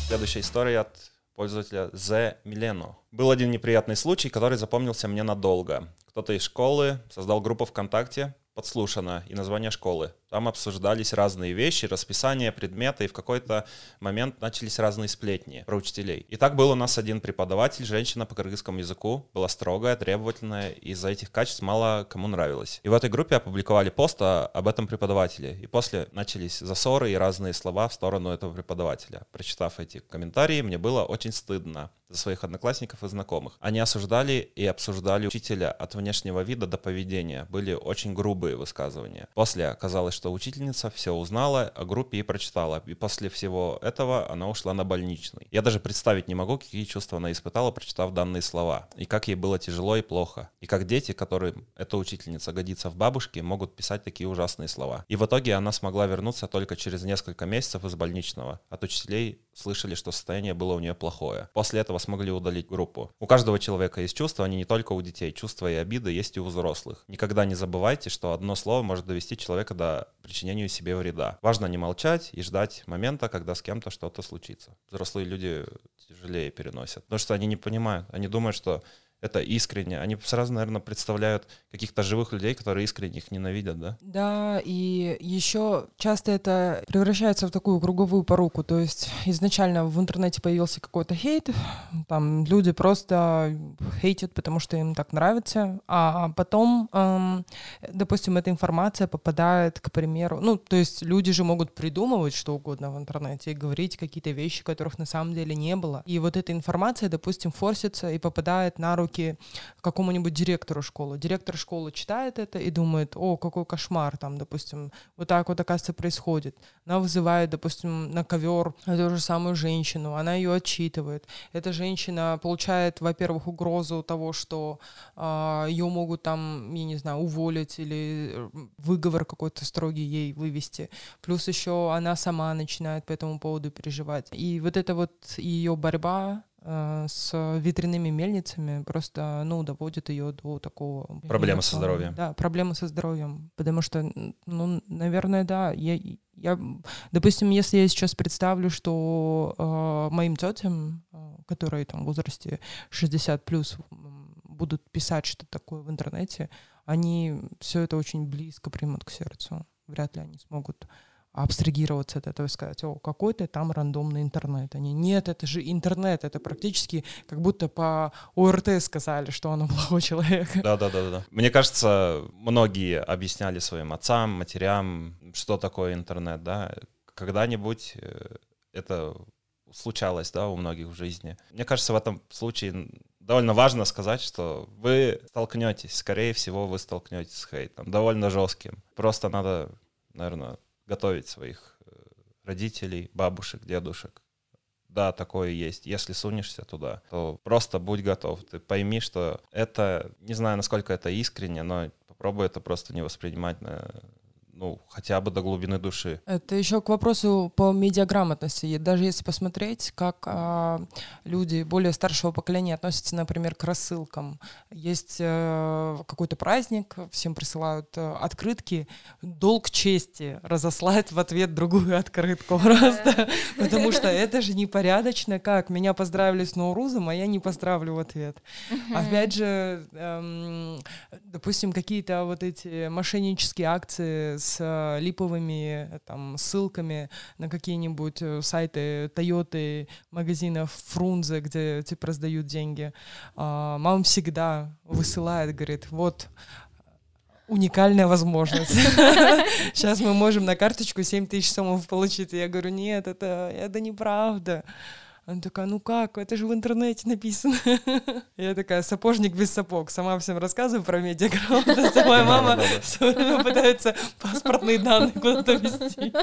Следующая история от пользователя The Mileno. Был один неприятный случай, который запомнился мне надолго. Кто-то из школы создал группу ВКонтакте, подслушано, и название школы там обсуждались разные вещи, расписание, предметы, и в какой-то момент начались разные сплетни про учителей. И так был у нас один преподаватель, женщина по кыргызскому языку, была строгая, требовательная, и из-за этих качеств мало кому нравилось. И в этой группе опубликовали пост об этом преподавателе. И после начались засоры и разные слова в сторону этого преподавателя. Прочитав эти комментарии, мне было очень стыдно за своих одноклассников и знакомых. Они осуждали и обсуждали учителя от внешнего вида до поведения. Были очень грубые высказывания. После оказалось, что учительница все узнала о группе и прочитала. И после всего этого она ушла на больничный. Я даже представить не могу, какие чувства она испытала, прочитав данные слова. И как ей было тяжело и плохо. И как дети, которым эта учительница годится в бабушке, могут писать такие ужасные слова. И в итоге она смогла вернуться только через несколько месяцев из больничного. От учителей слышали, что состояние было у нее плохое. После этого смогли удалить группу. У каждого человека есть чувства, они не только у детей. Чувства и обиды есть и у взрослых. Никогда не забывайте, что одно слово может довести человека до причинения себе вреда. Важно не молчать и ждать момента, когда с кем-то что-то случится. Взрослые люди тяжелее переносят, потому что они не понимают. Они думают, что это искренне. Они сразу, наверное, представляют каких-то живых людей, которые искренне их ненавидят, да?
Да, и еще часто это превращается в такую круговую поруку. То есть изначально в интернете появился какой-то хейт, там люди просто хейтят, потому что им так нравится, а потом, эм, допустим, эта информация попадает, к примеру, ну, то есть люди же могут придумывать что угодно в интернете и говорить какие-то вещи, которых на самом деле не было. И вот эта информация, допустим, форсится и попадает на руки руки какому-нибудь директору школы. Директор школы читает это и думает, о, какой кошмар там, допустим, вот так вот, оказывается, происходит. Она вызывает, допустим, на ковер эту же самую женщину, она ее отчитывает. Эта женщина получает, во-первых, угрозу того, что э, а, ее могут там, я не знаю, уволить или э, выговор какой-то строгий ей вывести. Плюс еще она сама начинает по этому поводу переживать. И вот эта вот ее борьба с ветряными мельницами просто, ну, доводит ее до такого...
Проблемы со здоровьем.
Да, проблемы со здоровьем. Потому что, ну, наверное, да, я, я, допустим, если я сейчас представлю, что э, моим тетям, э, которые там в возрасте 60 плюс будут писать что-то такое в интернете, они все это очень близко примут к сердцу. Вряд ли они смогут абстрагироваться от этого и сказать, о, какой-то там рандомный интернет. Они, нет, это же интернет, это практически как будто по ОРТ сказали, что он плохой человек.
Да, да, да, да. Мне кажется, многие объясняли своим отцам, матерям, что такое интернет, да. Когда-нибудь э, это случалось, да, у многих в жизни. Мне кажется, в этом случае довольно важно сказать, что вы столкнетесь, скорее всего, вы столкнетесь с хейтом, довольно жестким. Просто надо, наверное, готовить своих э, родителей, бабушек, дедушек. Да, такое есть. Если сунешься туда, то просто будь готов. Ты пойми, что это, не знаю, насколько это искренне, но попробуй это просто не воспринимать на ну, хотя бы до глубины души.
Это еще к вопросу по медиаграмотности. Даже если посмотреть, как а, люди более старшего поколения относятся, например, к рассылкам. Есть а, какой-то праздник, всем присылают а, открытки, долг чести разослать в ответ другую открытку просто. Потому что это же непорядочно, как меня поздравили с Наурузом, а я не поздравлю в ответ. Опять же, эм, допустим, какие-то вот эти мошеннические акции с э, липовыми э, там ссылками на какие-нибудь э, сайты Toyota, магазинов Фрунзе, где типа раздают деньги. А, мама всегда высылает, говорит, вот уникальная возможность. Сейчас мы можем на карточку 7 тысяч сомов получить. И я говорю, нет, это, это неправда. Она такая, ну как, это же в интернете написано. Я такая, сапожник без сапог. Сама всем рассказываю про медиаграмотность, моя мама все время пытается паспортные данные куда-то вести.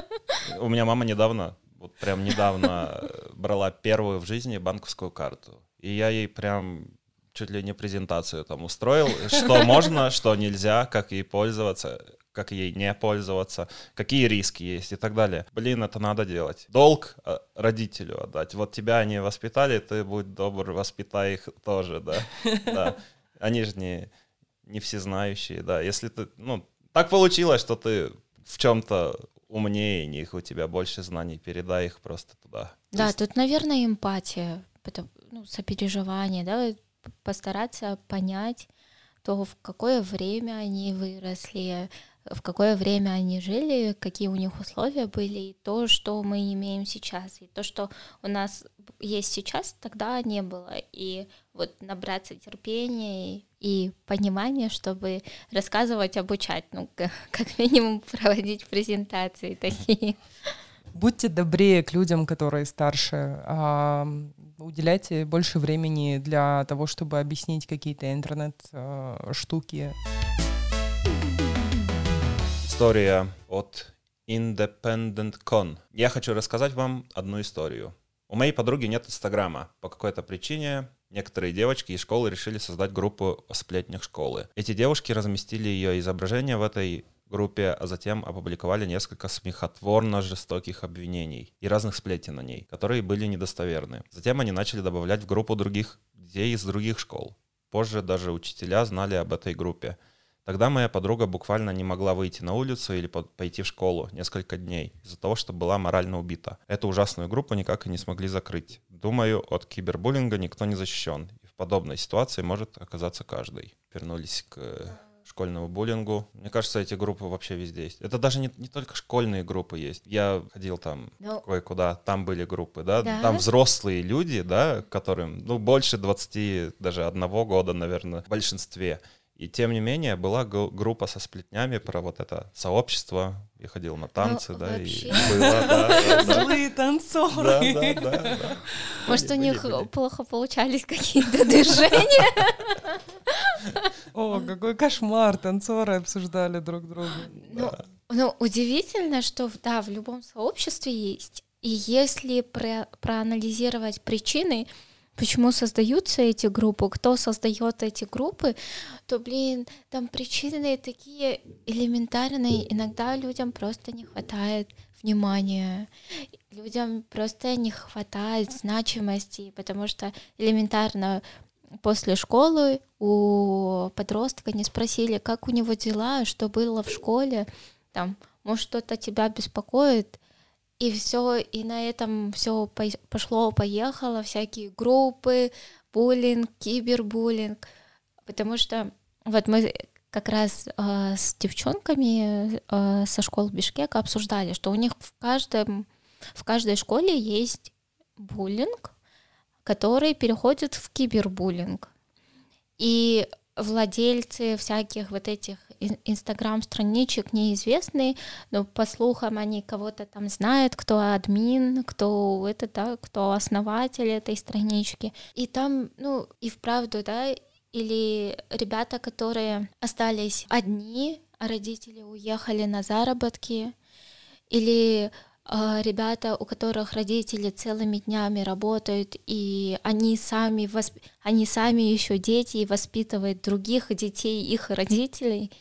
У меня мама недавно, вот прям недавно брала первую в жизни банковскую карту. И я ей прям чуть ли не презентацию там устроил, что можно, что нельзя, как ей пользоваться как ей не пользоваться, какие риски есть и так далее. Блин, это надо делать. Долг э, родителю отдать. Вот тебя они воспитали, ты будь добр, воспитай их тоже, да. да. Они же не, не всезнающие, да. Если ты, ну, так получилось, что ты в чем-то умнее них, у тебя больше знаний, передай их просто туда.
Да, есть... тут, наверное, эмпатия, ну, сопереживание, да, постараться понять то, в какое время они выросли, в какое время они жили, какие у них условия были, и то, что мы имеем сейчас, и то, что у нас есть сейчас, тогда не было. И вот набраться терпения и понимания, чтобы рассказывать, обучать, ну, как минимум проводить презентации такие.
Будьте добрее к людям, которые старше. А, уделяйте больше времени для того, чтобы объяснить какие-то интернет-штуки.
История от Independent Con. Я хочу рассказать вам одну историю. У моей подруги нет Инстаграма. По какой-то причине некоторые девочки из школы решили создать группу о сплетнях школы. Эти девушки разместили ее изображение в этой группе, а затем опубликовали несколько смехотворно жестоких обвинений и разных сплетен на ней, которые были недостоверны. Затем они начали добавлять в группу других детей из других школ. Позже даже учителя знали об этой группе. Тогда моя подруга буквально не могла выйти на улицу или пойти в школу несколько дней из-за того, что была морально убита. Эту ужасную группу никак и не смогли закрыть. Думаю, от кибербуллинга никто не защищен. И в подобной ситуации может оказаться каждый. Вернулись к школьному буллингу. Мне кажется, эти группы вообще везде есть. Это даже не, не только школьные группы есть. Я ходил там ну, кое-куда, там были группы, да? да, там взрослые люди, да, которым, ну, больше 20, даже одного года, наверное, в большинстве. И тем не менее была группа со сплетнями про вот это сообщество. Я ходил на танцы, ну, да, вообще. и было, да,
да, Злые танцоры. Да, да, да,
да. Может, у них плохо получались какие-то движения?
О, какой кошмар, танцоры обсуждали друг друга.
Ну, ну, удивительно, что да, в любом сообществе есть. И если про проанализировать причины, почему создаются эти группы, кто создает эти группы, то, блин, там причины такие элементарные. Иногда людям просто не хватает внимания, людям просто не хватает значимости, потому что элементарно после школы у подростка не спросили, как у него дела, что было в школе, там, может, что-то тебя беспокоит, и все, и на этом все пошло, поехало, всякие группы, буллинг, кибербуллинг, потому что вот мы как раз э, с девчонками э, со школ Бишкека обсуждали, что у них в каждом в каждой школе есть буллинг, который переходит в кибербуллинг. И владельцы всяких вот этих инстаграм-страничек неизвестные, но по слухам они кого-то там знают, кто админ, кто это, да, кто основатель этой странички. И там, ну, и вправду, да, или ребята, которые остались одни, а родители уехали на заработки, или а, ребята, у которых родители целыми днями работают, и они сами, восп... они сами еще дети и воспитывают других детей, их родителей.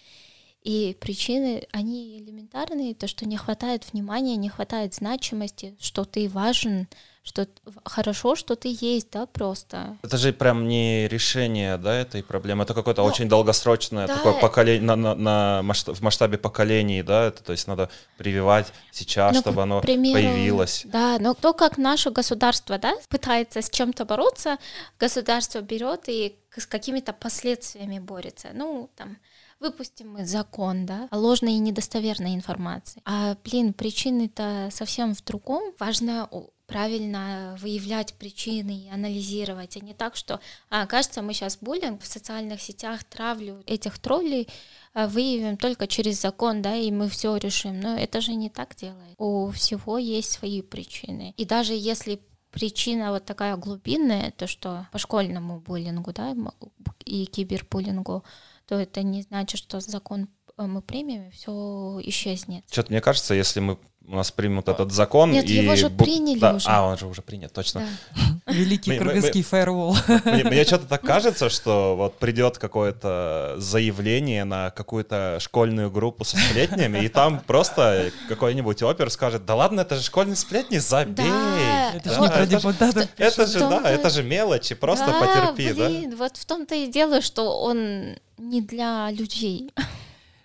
И причины, они элементарные, то, что не хватает внимания, не хватает значимости, что ты важен, что хорошо, что ты есть, да, просто.
Это же прям не решение, да, этой проблемы, это какое-то ну, очень долгосрочное да. такое поколение, на, на, на масштаб, в масштабе поколений, да, это, то есть надо прививать сейчас, ну, чтобы оно примеру, появилось.
Да, но то, как наше государство, да, пытается с чем-то бороться, государство берет и с какими-то последствиями борется, ну, там, выпустим мы закон, да, о ложной и недостоверной информации. А, блин, причины-то совсем в другом. Важно правильно выявлять причины и анализировать, а не так, что, а, кажется, мы сейчас буллинг в социальных сетях, травлю этих троллей а, выявим только через закон, да, и мы все решим. Но это же не так делает. У всего есть свои причины. И даже если причина вот такая глубинная, то что по школьному буллингу, да, и кибербуллингу, то это не значит, что закон э, мы примем, и все исчезнет.
Что-то мне кажется, если мы у нас примут этот закон.
Нет, и его же бу... приняли
да,
уже.
А, он же уже принят, точно.
Да. Великий кыргызский фаервол.
Мне, мне что-то так кажется, что вот придет какое-то заявление на какую-то школьную группу со сплетнями, и там просто какой-нибудь опер скажет, да ладно, это же школьные сплетни, забей. Да,
это же не про депутатов.
Это же, да, это же мелочи, просто потерпи, да?
вот в том-то и дело, что он не для людей.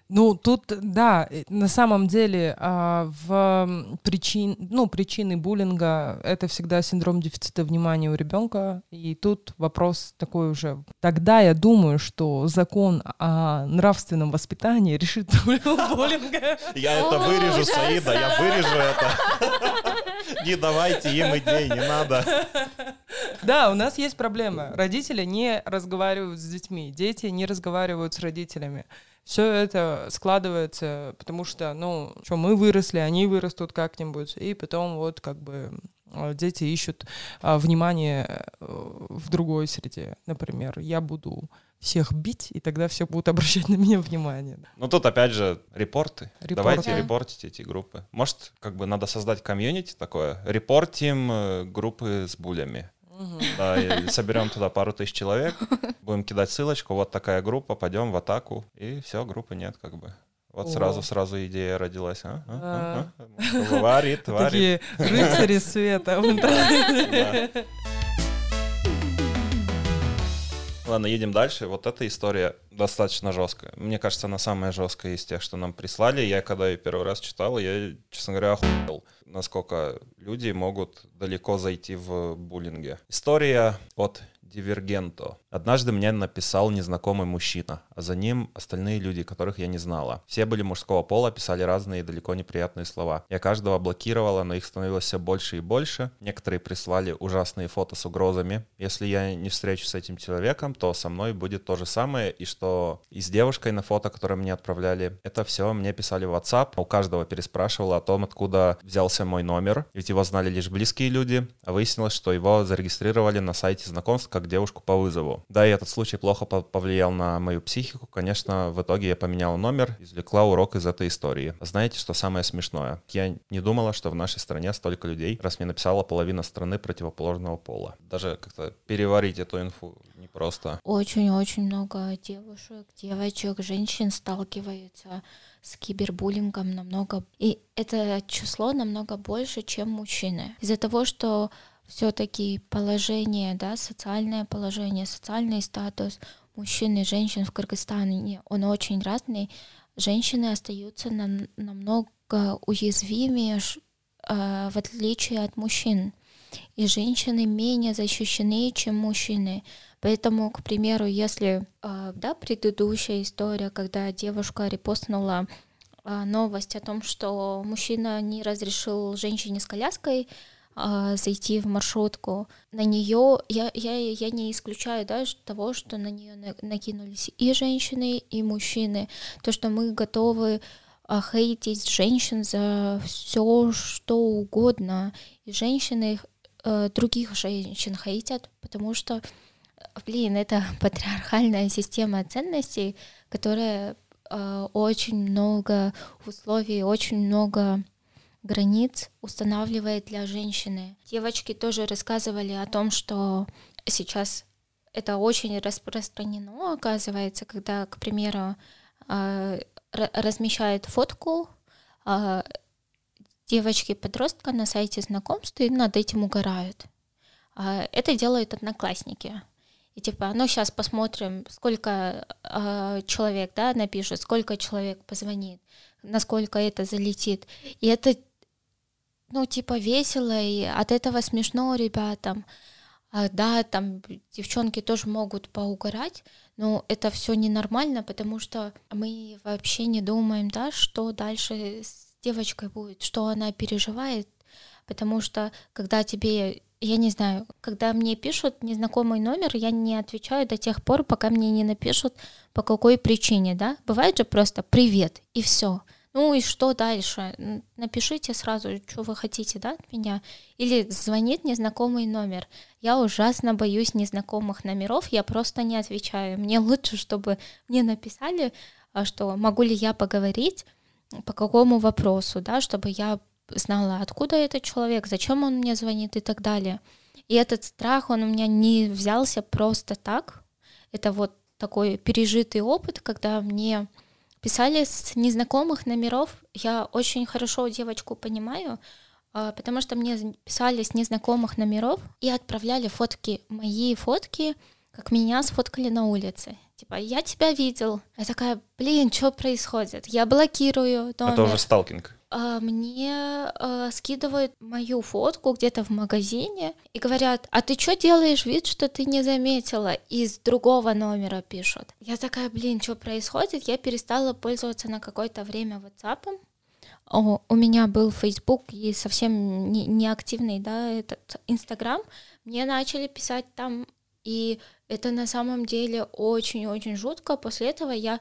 Ну, тут, да, э, на самом деле а, в причин, ну, причины буллинга это всегда синдром дефицита внимания у ребенка. И тут вопрос такой уже. Тогда я думаю, что закон о нравственном воспитании решит проблему буллинга.
Я это вырежу, Саида, я вырежу это. Не давайте им идей, не надо.
Да, у нас есть проблема. Родители не разговаривают с детьми, дети не разговаривают с родителями все это складывается, потому что, ну, что мы выросли, они вырастут как-нибудь, и потом вот как бы э, дети ищут а, внимание э, в другой среде. Например, я буду всех бить, и тогда все будут обращать на меня внимание.
Ну тут опять же репорты. репорты. Давайте да. репортить эти группы. Может, как бы надо создать комьюнити такое. Репортим э, группы с булями. Да, соберем туда пару тысяч человек, будем кидать ссылочку, вот такая группа, пойдем в атаку, и все, группы нет как бы. Вот сразу, сразу идея родилась. А? А? А? Варит, варит.
Такие рыцари света.
Ладно, едем дальше. Вот эта история достаточно жесткая. Мне кажется, она самая жесткая из тех, что нам прислали. Я когда ее первый раз читал, я, честно говоря, охуел, насколько люди могут далеко зайти в буллинге. История от Дивергенто. Однажды мне написал незнакомый мужчина, а за ним остальные люди, которых я не знала. Все были мужского пола, писали разные и далеко неприятные слова. Я каждого блокировала, но их становилось все больше и больше. Некоторые прислали ужасные фото с угрозами. Если я не встречусь с этим человеком, то со мной будет то же самое, и что и с девушкой на фото, которое мне отправляли, это все мне писали в WhatsApp. У каждого переспрашивала о том, откуда взялся мой номер, ведь его знали лишь близкие люди, а выяснилось, что его зарегистрировали на сайте знакомств как девушку по вызову. Да, и этот случай плохо повлиял на мою психику. Конечно, в итоге я поменяла номер, извлекла урок из этой истории. Знаете, что самое смешное? Я не думала, что в нашей стране столько людей, раз мне написала половина страны противоположного пола. Даже как-то переварить эту инфу непросто.
Очень-очень много девушек, девочек, женщин сталкиваются с кибербуллингом намного... И это число намного больше, чем мужчины. Из-за того, что все-таки положение, да, социальное положение, социальный статус мужчин и женщин в Кыргызстане, он очень разный. Женщины остаются на, намного уязвимее, э, в отличие от мужчин. И женщины менее защищены, чем мужчины. Поэтому, к примеру, если э, да, предыдущая история, когда девушка репостнула э, новость о том, что мужчина не разрешил женщине с коляской а, зайти в маршрутку. На нее я, я, я не исключаю даже того, что на нее накинулись и женщины, и мужчины. То, что мы готовы а, хейтить женщин за все, что угодно. И женщины э, других женщин хейтят, потому что, блин, это патриархальная система ценностей, которая э, очень много условий, очень много границ устанавливает для женщины. Девочки тоже рассказывали о том, что сейчас это очень распространено, оказывается, когда, к примеру, а, размещают фотку а, девочки-подростка на сайте знакомств и над этим угорают. А, это делают одноклассники. И типа, ну сейчас посмотрим, сколько человек, да, напишет, сколько человек позвонит, насколько это залетит. И это ну, типа, весело, и от этого смешно ребятам. А, да, там девчонки тоже могут поугарать, но это все ненормально, потому что мы вообще не думаем, да, что дальше с девочкой будет, что она переживает, потому что когда тебе, я не знаю, когда мне пишут незнакомый номер, я не отвечаю до тех пор, пока мне не напишут по какой причине, да, бывает же просто привет и все. Ну и что дальше? Напишите сразу, что вы хотите, да, от меня. Или звонит незнакомый номер. Я ужасно боюсь незнакомых номеров, я просто не отвечаю. Мне лучше, чтобы мне написали, а, что могу ли я поговорить, по какому вопросу, да, чтобы я знала, откуда этот человек, зачем он мне звонит и так далее. И этот страх, он у меня не взялся просто так. Это вот такой пережитый опыт, когда мне Писали с незнакомых номеров. Я очень хорошо девочку понимаю, а, потому что мне писали с незнакомых номеров и отправляли фотки, мои фотки, как меня сфоткали на улице. Типа, я тебя видел. Я такая, блин, что происходит? Я блокирую номер.
Это уже сталкинг.
А, мне а, скидывают мою фотку где-то в магазине и говорят, а ты что делаешь вид, что ты не заметила? Из другого номера пишут. Я такая, блин, что происходит? Я перестала пользоваться на какое-то время WhatsApp. О, у меня был Facebook и совсем не, не да, этот Инстаграм. Мне начали писать там, и это на самом деле очень-очень жутко. После этого я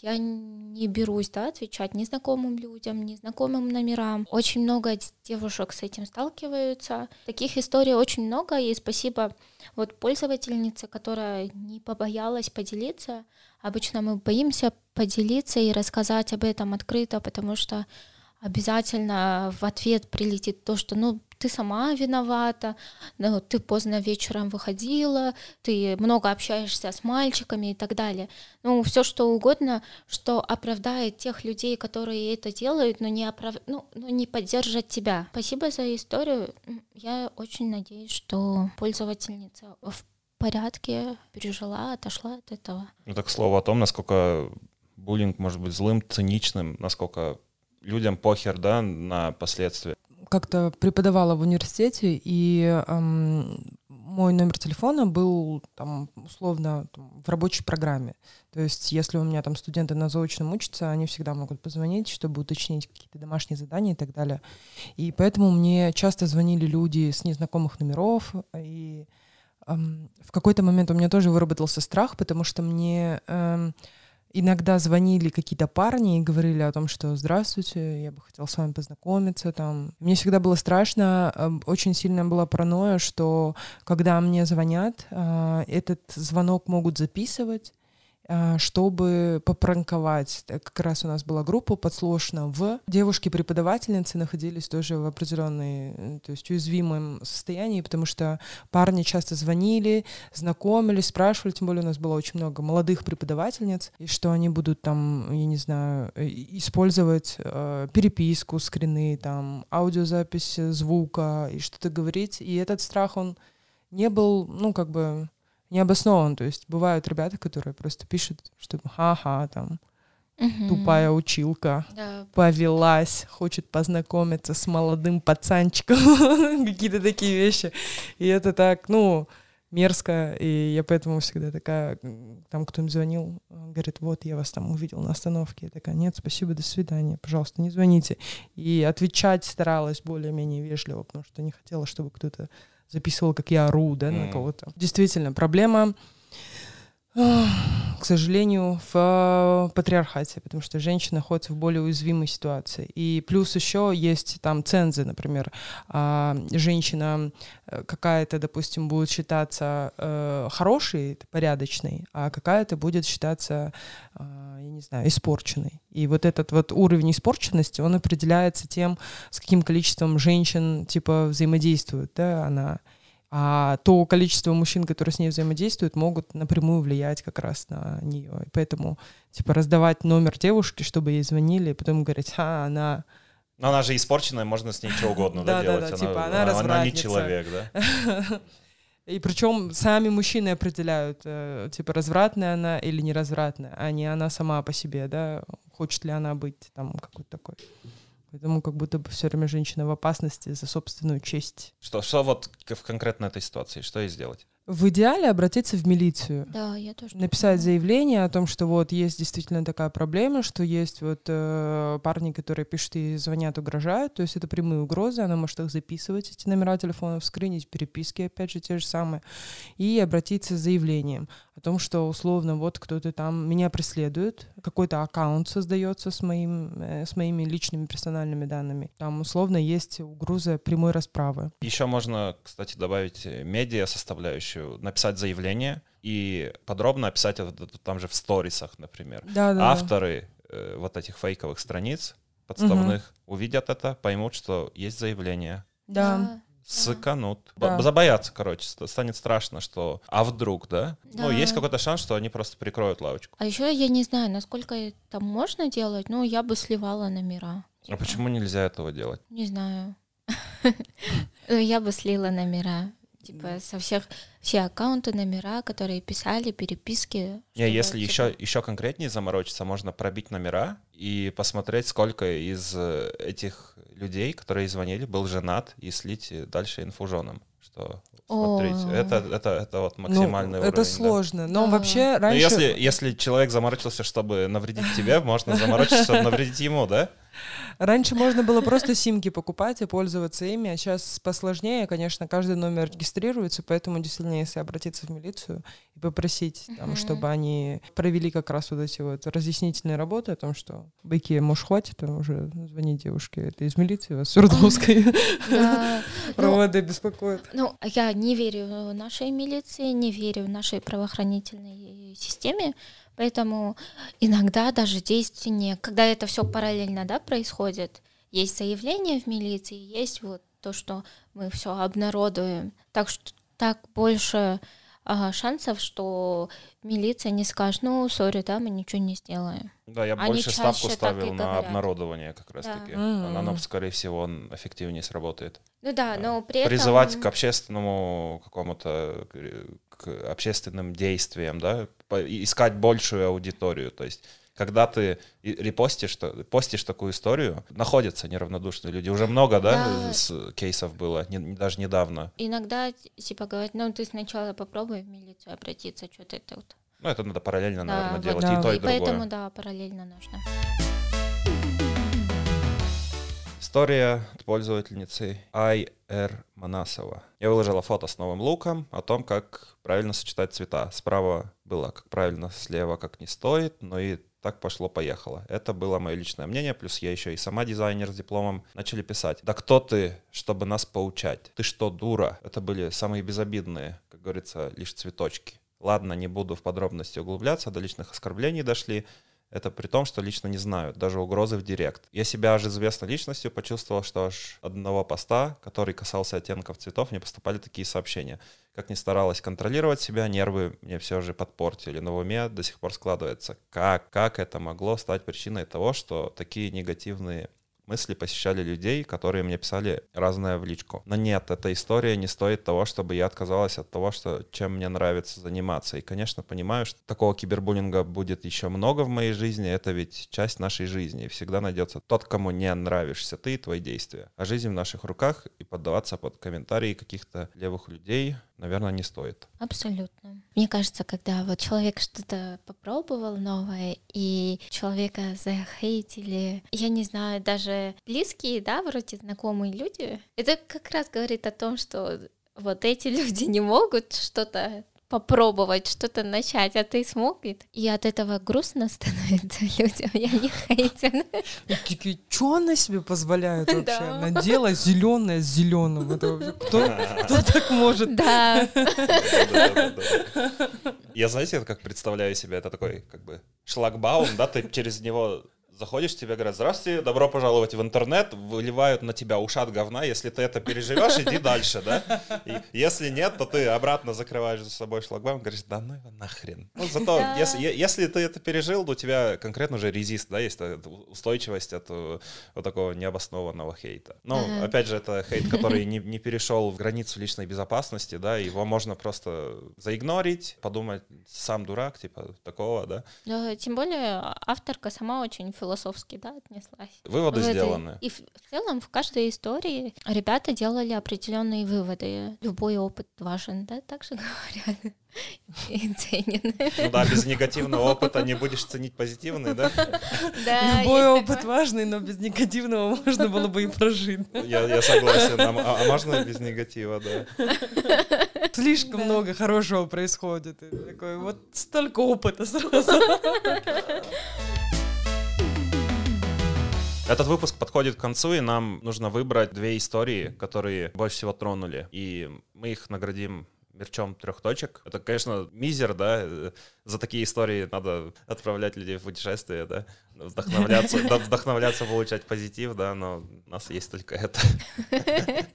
я не берусь, да, отвечать незнакомым людям, незнакомым номерам. Очень много девушек с этим сталкиваются. Таких историй очень много, и спасибо вот пользовательнице, которая не побоялась поделиться. Обычно мы боимся поделиться и рассказать об этом открыто, потому что обязательно в ответ прилетит то, что ну ты сама виновата, ну, ты поздно вечером выходила, ты много общаешься с мальчиками и так далее. Ну, все что угодно, что оправдает тех людей, которые это делают, но не, оправ... ну, но не поддержат тебя. Спасибо за историю. Я очень надеюсь, что пользовательница в порядке пережила, отошла от этого.
Ну, так слово о том, насколько буллинг может быть злым, циничным, насколько людям похер, да, на последствия.
Как-то преподавала в университете, и эм, мой номер телефона был там условно там, в рабочей программе. То есть, если у меня там студенты на заочном учатся, они всегда могут позвонить, чтобы уточнить какие-то домашние задания и так далее. И поэтому мне часто звонили люди с незнакомых номеров, и в какой-то момент у меня тоже выработался страх, потому что мне эм, иногда звонили какие-то парни и говорили о том, что «Здравствуйте, я бы хотел с вами познакомиться». Там. Мне всегда было страшно, эм, очень сильно была паранойя, что когда мне звонят, э, этот звонок могут записывать, чтобы попранковать. Как раз у нас была группа подсложно в. Девушки-преподавательницы находились тоже в определенной, э, то есть уязвимом состоянии, потому что парни часто звонили, знакомились, спрашивали, тем более у нас было очень много молодых преподавательниц, и что они будут там, я не знаю, э, использовать э, переписку, скрины, там, аудиозапись звука и что-то говорить. И этот страх, он не был, ну, как бы не обоснован. То есть бывают ребята, которые просто пишут, что ха-ха, там, угу. тупая училка да. повелась, хочет познакомиться с молодым пацанчиком, какие-то такие вещи. И это так, ну, мерзко, и я поэтому всегда такая, там кто-нибудь звонил, говорит, вот, я вас там увидел на остановке. Я такая, нет, спасибо, до свидания, пожалуйста, не звоните. И отвечать старалась более-менее вежливо, потому что не хотела, чтобы кто-то записывал, как я ору, да, mm. на кого-то. Действительно, проблема к сожалению, в патриархате, потому что женщина находится в более уязвимой ситуации. И плюс еще есть там цензы, например, а, женщина э, какая-то, допустим, будет считаться э, хорошей, порядочной, а какая-то будет считаться, а, я не знаю, испорченной. И вот этот вот уровень испорченности, он определяется тем, с каким количеством женщин, типа, взаимодействует, да, она а то количество мужчин, которые с ней взаимодействуют, могут напрямую влиять как раз на нее. И поэтому, типа, раздавать номер девушки, чтобы ей звонили, и потом говорить, а, она...
Но она же испорченная, можно с ней что угодно да, делать. Да, да, типа, она, она не человек, да?
И причем сами мужчины определяют, э, типа, развратная она или неразвратная, а не она сама по себе, да, хочет ли она быть там какой-то такой. Поэтому как будто бы все время женщина в опасности за собственную честь.
Что, что вот в конкретно этой ситуации, что ей сделать?
В идеале обратиться в милицию.
Да, я тоже.
Написать заявление о том, что вот есть действительно такая проблема, что есть вот э, парни, которые пишут и звонят, угрожают. То есть это прямые угрозы, она может их записывать, эти номера телефонов, скринить переписки, опять же, те же самые, и обратиться с заявлением о том, что условно вот кто-то там меня преследует, какой-то аккаунт создается с, моим, э, с моими личными персональными данными. Там условно есть угроза прямой расправы.
Еще можно, кстати, добавить э, медиа составляющую помощью написать заявление и подробно описать это там же в сторисах, например.
Да, да,
Авторы э, вот этих фейковых страниц подставных угу. увидят это, поймут, что есть заявление.
Да.
Сыканут. Да. Забоятся, короче, станет страшно, что а вдруг, да? да? Ну, есть какой-то шанс, что они просто прикроют лавочку.
А еще я не знаю, насколько это можно делать, но я бы сливала номера.
А почему нельзя этого делать?
Не знаю. Я бы слила номера типа со всех все аккаунты, номера, которые писали, переписки.
Не, если типа... еще, еще конкретнее заморочиться, можно пробить номера и посмотреть, сколько из э, этих людей, которые звонили, был женат, и слить дальше инфу женам. Что смотрите, это, это, это вот ну, максимальный
ну,
уровень.
Это сложно, да. но да. вообще раньше...
Но если, если человек заморочился, чтобы навредить тебе, можно заморочиться, чтобы навредить ему, да?
Раньше можно было просто симки покупать и пользоваться ими, а сейчас посложнее, конечно, каждый номер регистрируется, поэтому действительно, если обратиться в милицию и попросить, там, чтобы они провели как раз вот эти вот разъяснительные работы о том, что быки, может, хватит, там уже звони девушке, это из милиции, вас Свердловской проводы беспокоят.
Ну, я не верю нашей милиции, не верю нашей правоохранительной системе, Поэтому иногда даже действеннее, когда это все параллельно да, происходит, есть заявление в милиции, есть вот то, что мы все обнародуем. Так что так больше а, шансов, что милиция не скажет, ну, сори, да, мы ничего не сделаем.
Да, я Они больше ставку ставил на обнародование как раз-таки. Да. Mm-hmm. Оно, скорее всего, эффективнее сработает.
Ну да, но при этом...
Призывать к общественному какому-то, к общественным действиям, да, искать большую аудиторию, то есть когда ты репостишь, постишь такую историю, находятся неравнодушные люди. Уже много, да, да. С кейсов было, не, даже недавно.
Иногда, типа, говорят, ну, ты сначала попробуй в милицию обратиться, что ты тут.
Ну, это надо параллельно, да, наверное, вот, делать да. и то, и, и другое.
поэтому, да, параллельно нужно.
История от пользовательницы IR Манасова. Я выложила фото с новым луком о том, как правильно сочетать цвета. Справа было как правильно, слева как не стоит, но и так пошло-поехало. Это было мое личное мнение, плюс я еще и сама дизайнер с дипломом. Начали писать, да кто ты, чтобы нас поучать? Ты что, дура? Это были самые безобидные, как говорится, лишь цветочки. Ладно, не буду в подробности углубляться, до личных оскорблений дошли. Это при том, что лично не знают, даже угрозы в директ. Я себя аж известной личностью почувствовал, что аж одного поста, который касался оттенков цветов, мне поступали такие сообщения. Как ни старалась контролировать себя, нервы мне все же подпортили. Но в уме до сих пор складывается, как, как это могло стать причиной того, что такие негативные мысли посещали людей, которые мне писали разное в личку. Но нет, эта история не стоит того, чтобы я отказалась от того, что, чем мне нравится заниматься. И, конечно, понимаю, что такого кибербуллинга будет еще много в моей жизни. Это ведь часть нашей жизни. И всегда найдется тот, кому не нравишься ты и твои действия. А жизнь в наших руках и поддаваться под комментарии каких-то левых людей наверное, не стоит.
Абсолютно. Мне кажется, когда вот человек что-то попробовал новое, и человека захейтили, я не знаю, даже близкие, да, вроде знакомые люди, это как раз говорит о том, что вот эти люди не могут что-то попробовать что-то начать, а ты смог, и от этого грустно становится людям, я не хейтен.
Такие, что она себе позволяет вообще? Надела зеленое с зеленым. Это кто, кто так может?
Да.
Я, знаете, как представляю себе, это такой, как бы, шлагбаум, да, ты через него заходишь, тебе говорят, здравствуйте, добро пожаловать в интернет, выливают на тебя ушат говна, если ты это переживешь, иди дальше, да? И если нет, то ты обратно закрываешь за собой шлагбаум, говоришь, да ну его нахрен. Ну, зато, если, если ты это пережил, то у тебя конкретно уже резист, да, есть устойчивость от э, вот такого необоснованного хейта. Ну, uh-huh. опять же, это хейт, который не, не перешел в границу личной безопасности, да, его можно просто заигнорить, подумать, сам дурак, типа, такого, да.
Да, тем более авторка сама очень философская философски, да, отнеслась.
Выводы, выводы сделаны.
И в, в целом в каждой истории ребята делали определенные выводы. Любой опыт важен, да, так же говорят. И ценен.
Ну да, без негативного опыта не будешь ценить позитивный, да?
Да. Любой опыт важный, но без негативного можно было бы и прожить.
Я, я согласен. А, а, а можно без негатива, да?
Слишком да. много хорошего происходит. И такой, вот столько опыта сразу.
Этот выпуск подходит к концу, и нам нужно выбрать две истории, которые больше всего тронули. И мы их наградим мерчом трех точек. Это, конечно, мизер, да. За такие истории надо отправлять людей в путешествие, да. Вдохновляться, да, вдохновляться, получать позитив, да, но у нас есть только это.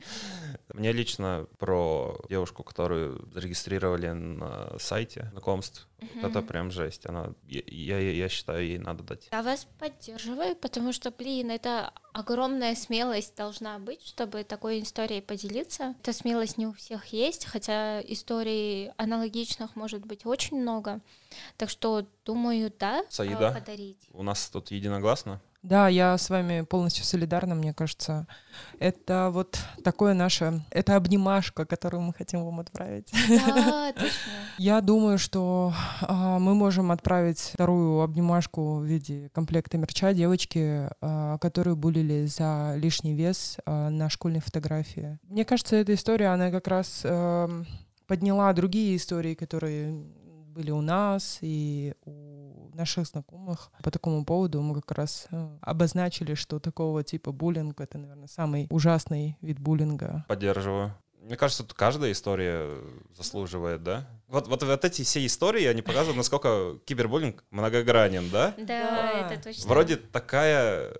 Мне лично про девушку, которую зарегистрировали на сайте знакомств, вот это прям жесть. Она, я, я, я считаю, ей надо дать.
Я вас поддерживаю, потому что, блин, это огромная смелость должна быть, чтобы такой историей поделиться. Эта смелость не у всех есть, хотя историй аналогичных может быть очень много. Так что, думаю, да,
Саида?
а, подарить.
У нас тут единогласно.
Да, я с вами полностью солидарна, мне кажется. Это вот такое наше, это обнимашка, которую мы хотим вам отправить.
Да, точно.
Я думаю, что а, мы можем отправить вторую обнимашку в виде комплекта мерча девочки, а, которую булили за лишний вес а, на школьной фотографии. Мне кажется, эта история, она как раз эм, подняла другие истории, которые были у нас и у наших знакомых. По такому поводу мы как раз э, обозначили, что такого типа буллинг — это, наверное, самый ужасный вид буллинга.
Поддерживаю. Мне кажется, тут каждая история заслуживает, да? Вот, вот, вот эти все истории, они показывают, насколько кибербуллинг многогранен, да?
Да, это точно.
Вроде такая,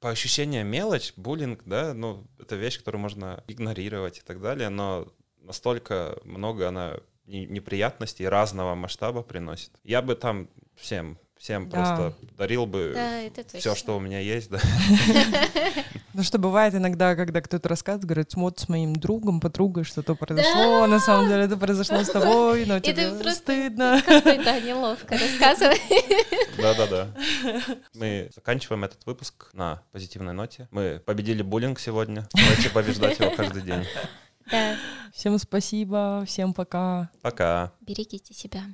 по ощущениям, мелочь, буллинг, да, ну, это вещь, которую можно игнорировать и так далее, но настолько много она неприятностей разного масштаба приносит. Я бы там всем, всем
Да.
просто дарил бы
Да,
все, что у меня есть, да.
Ну что бывает иногда, когда кто-то рассказывает, говорит, вот с моим другом, подругой что-то произошло, на самом деле это произошло с тобой, но тебе
просто
стыдно.
Да, неловко рассказывать.
Да-да-да. Мы заканчиваем этот выпуск на позитивной ноте. Мы победили буллинг сегодня. Давайте побеждать его каждый день.
Да,
Всем спасибо, всем пока.
Пока.
берегите себя.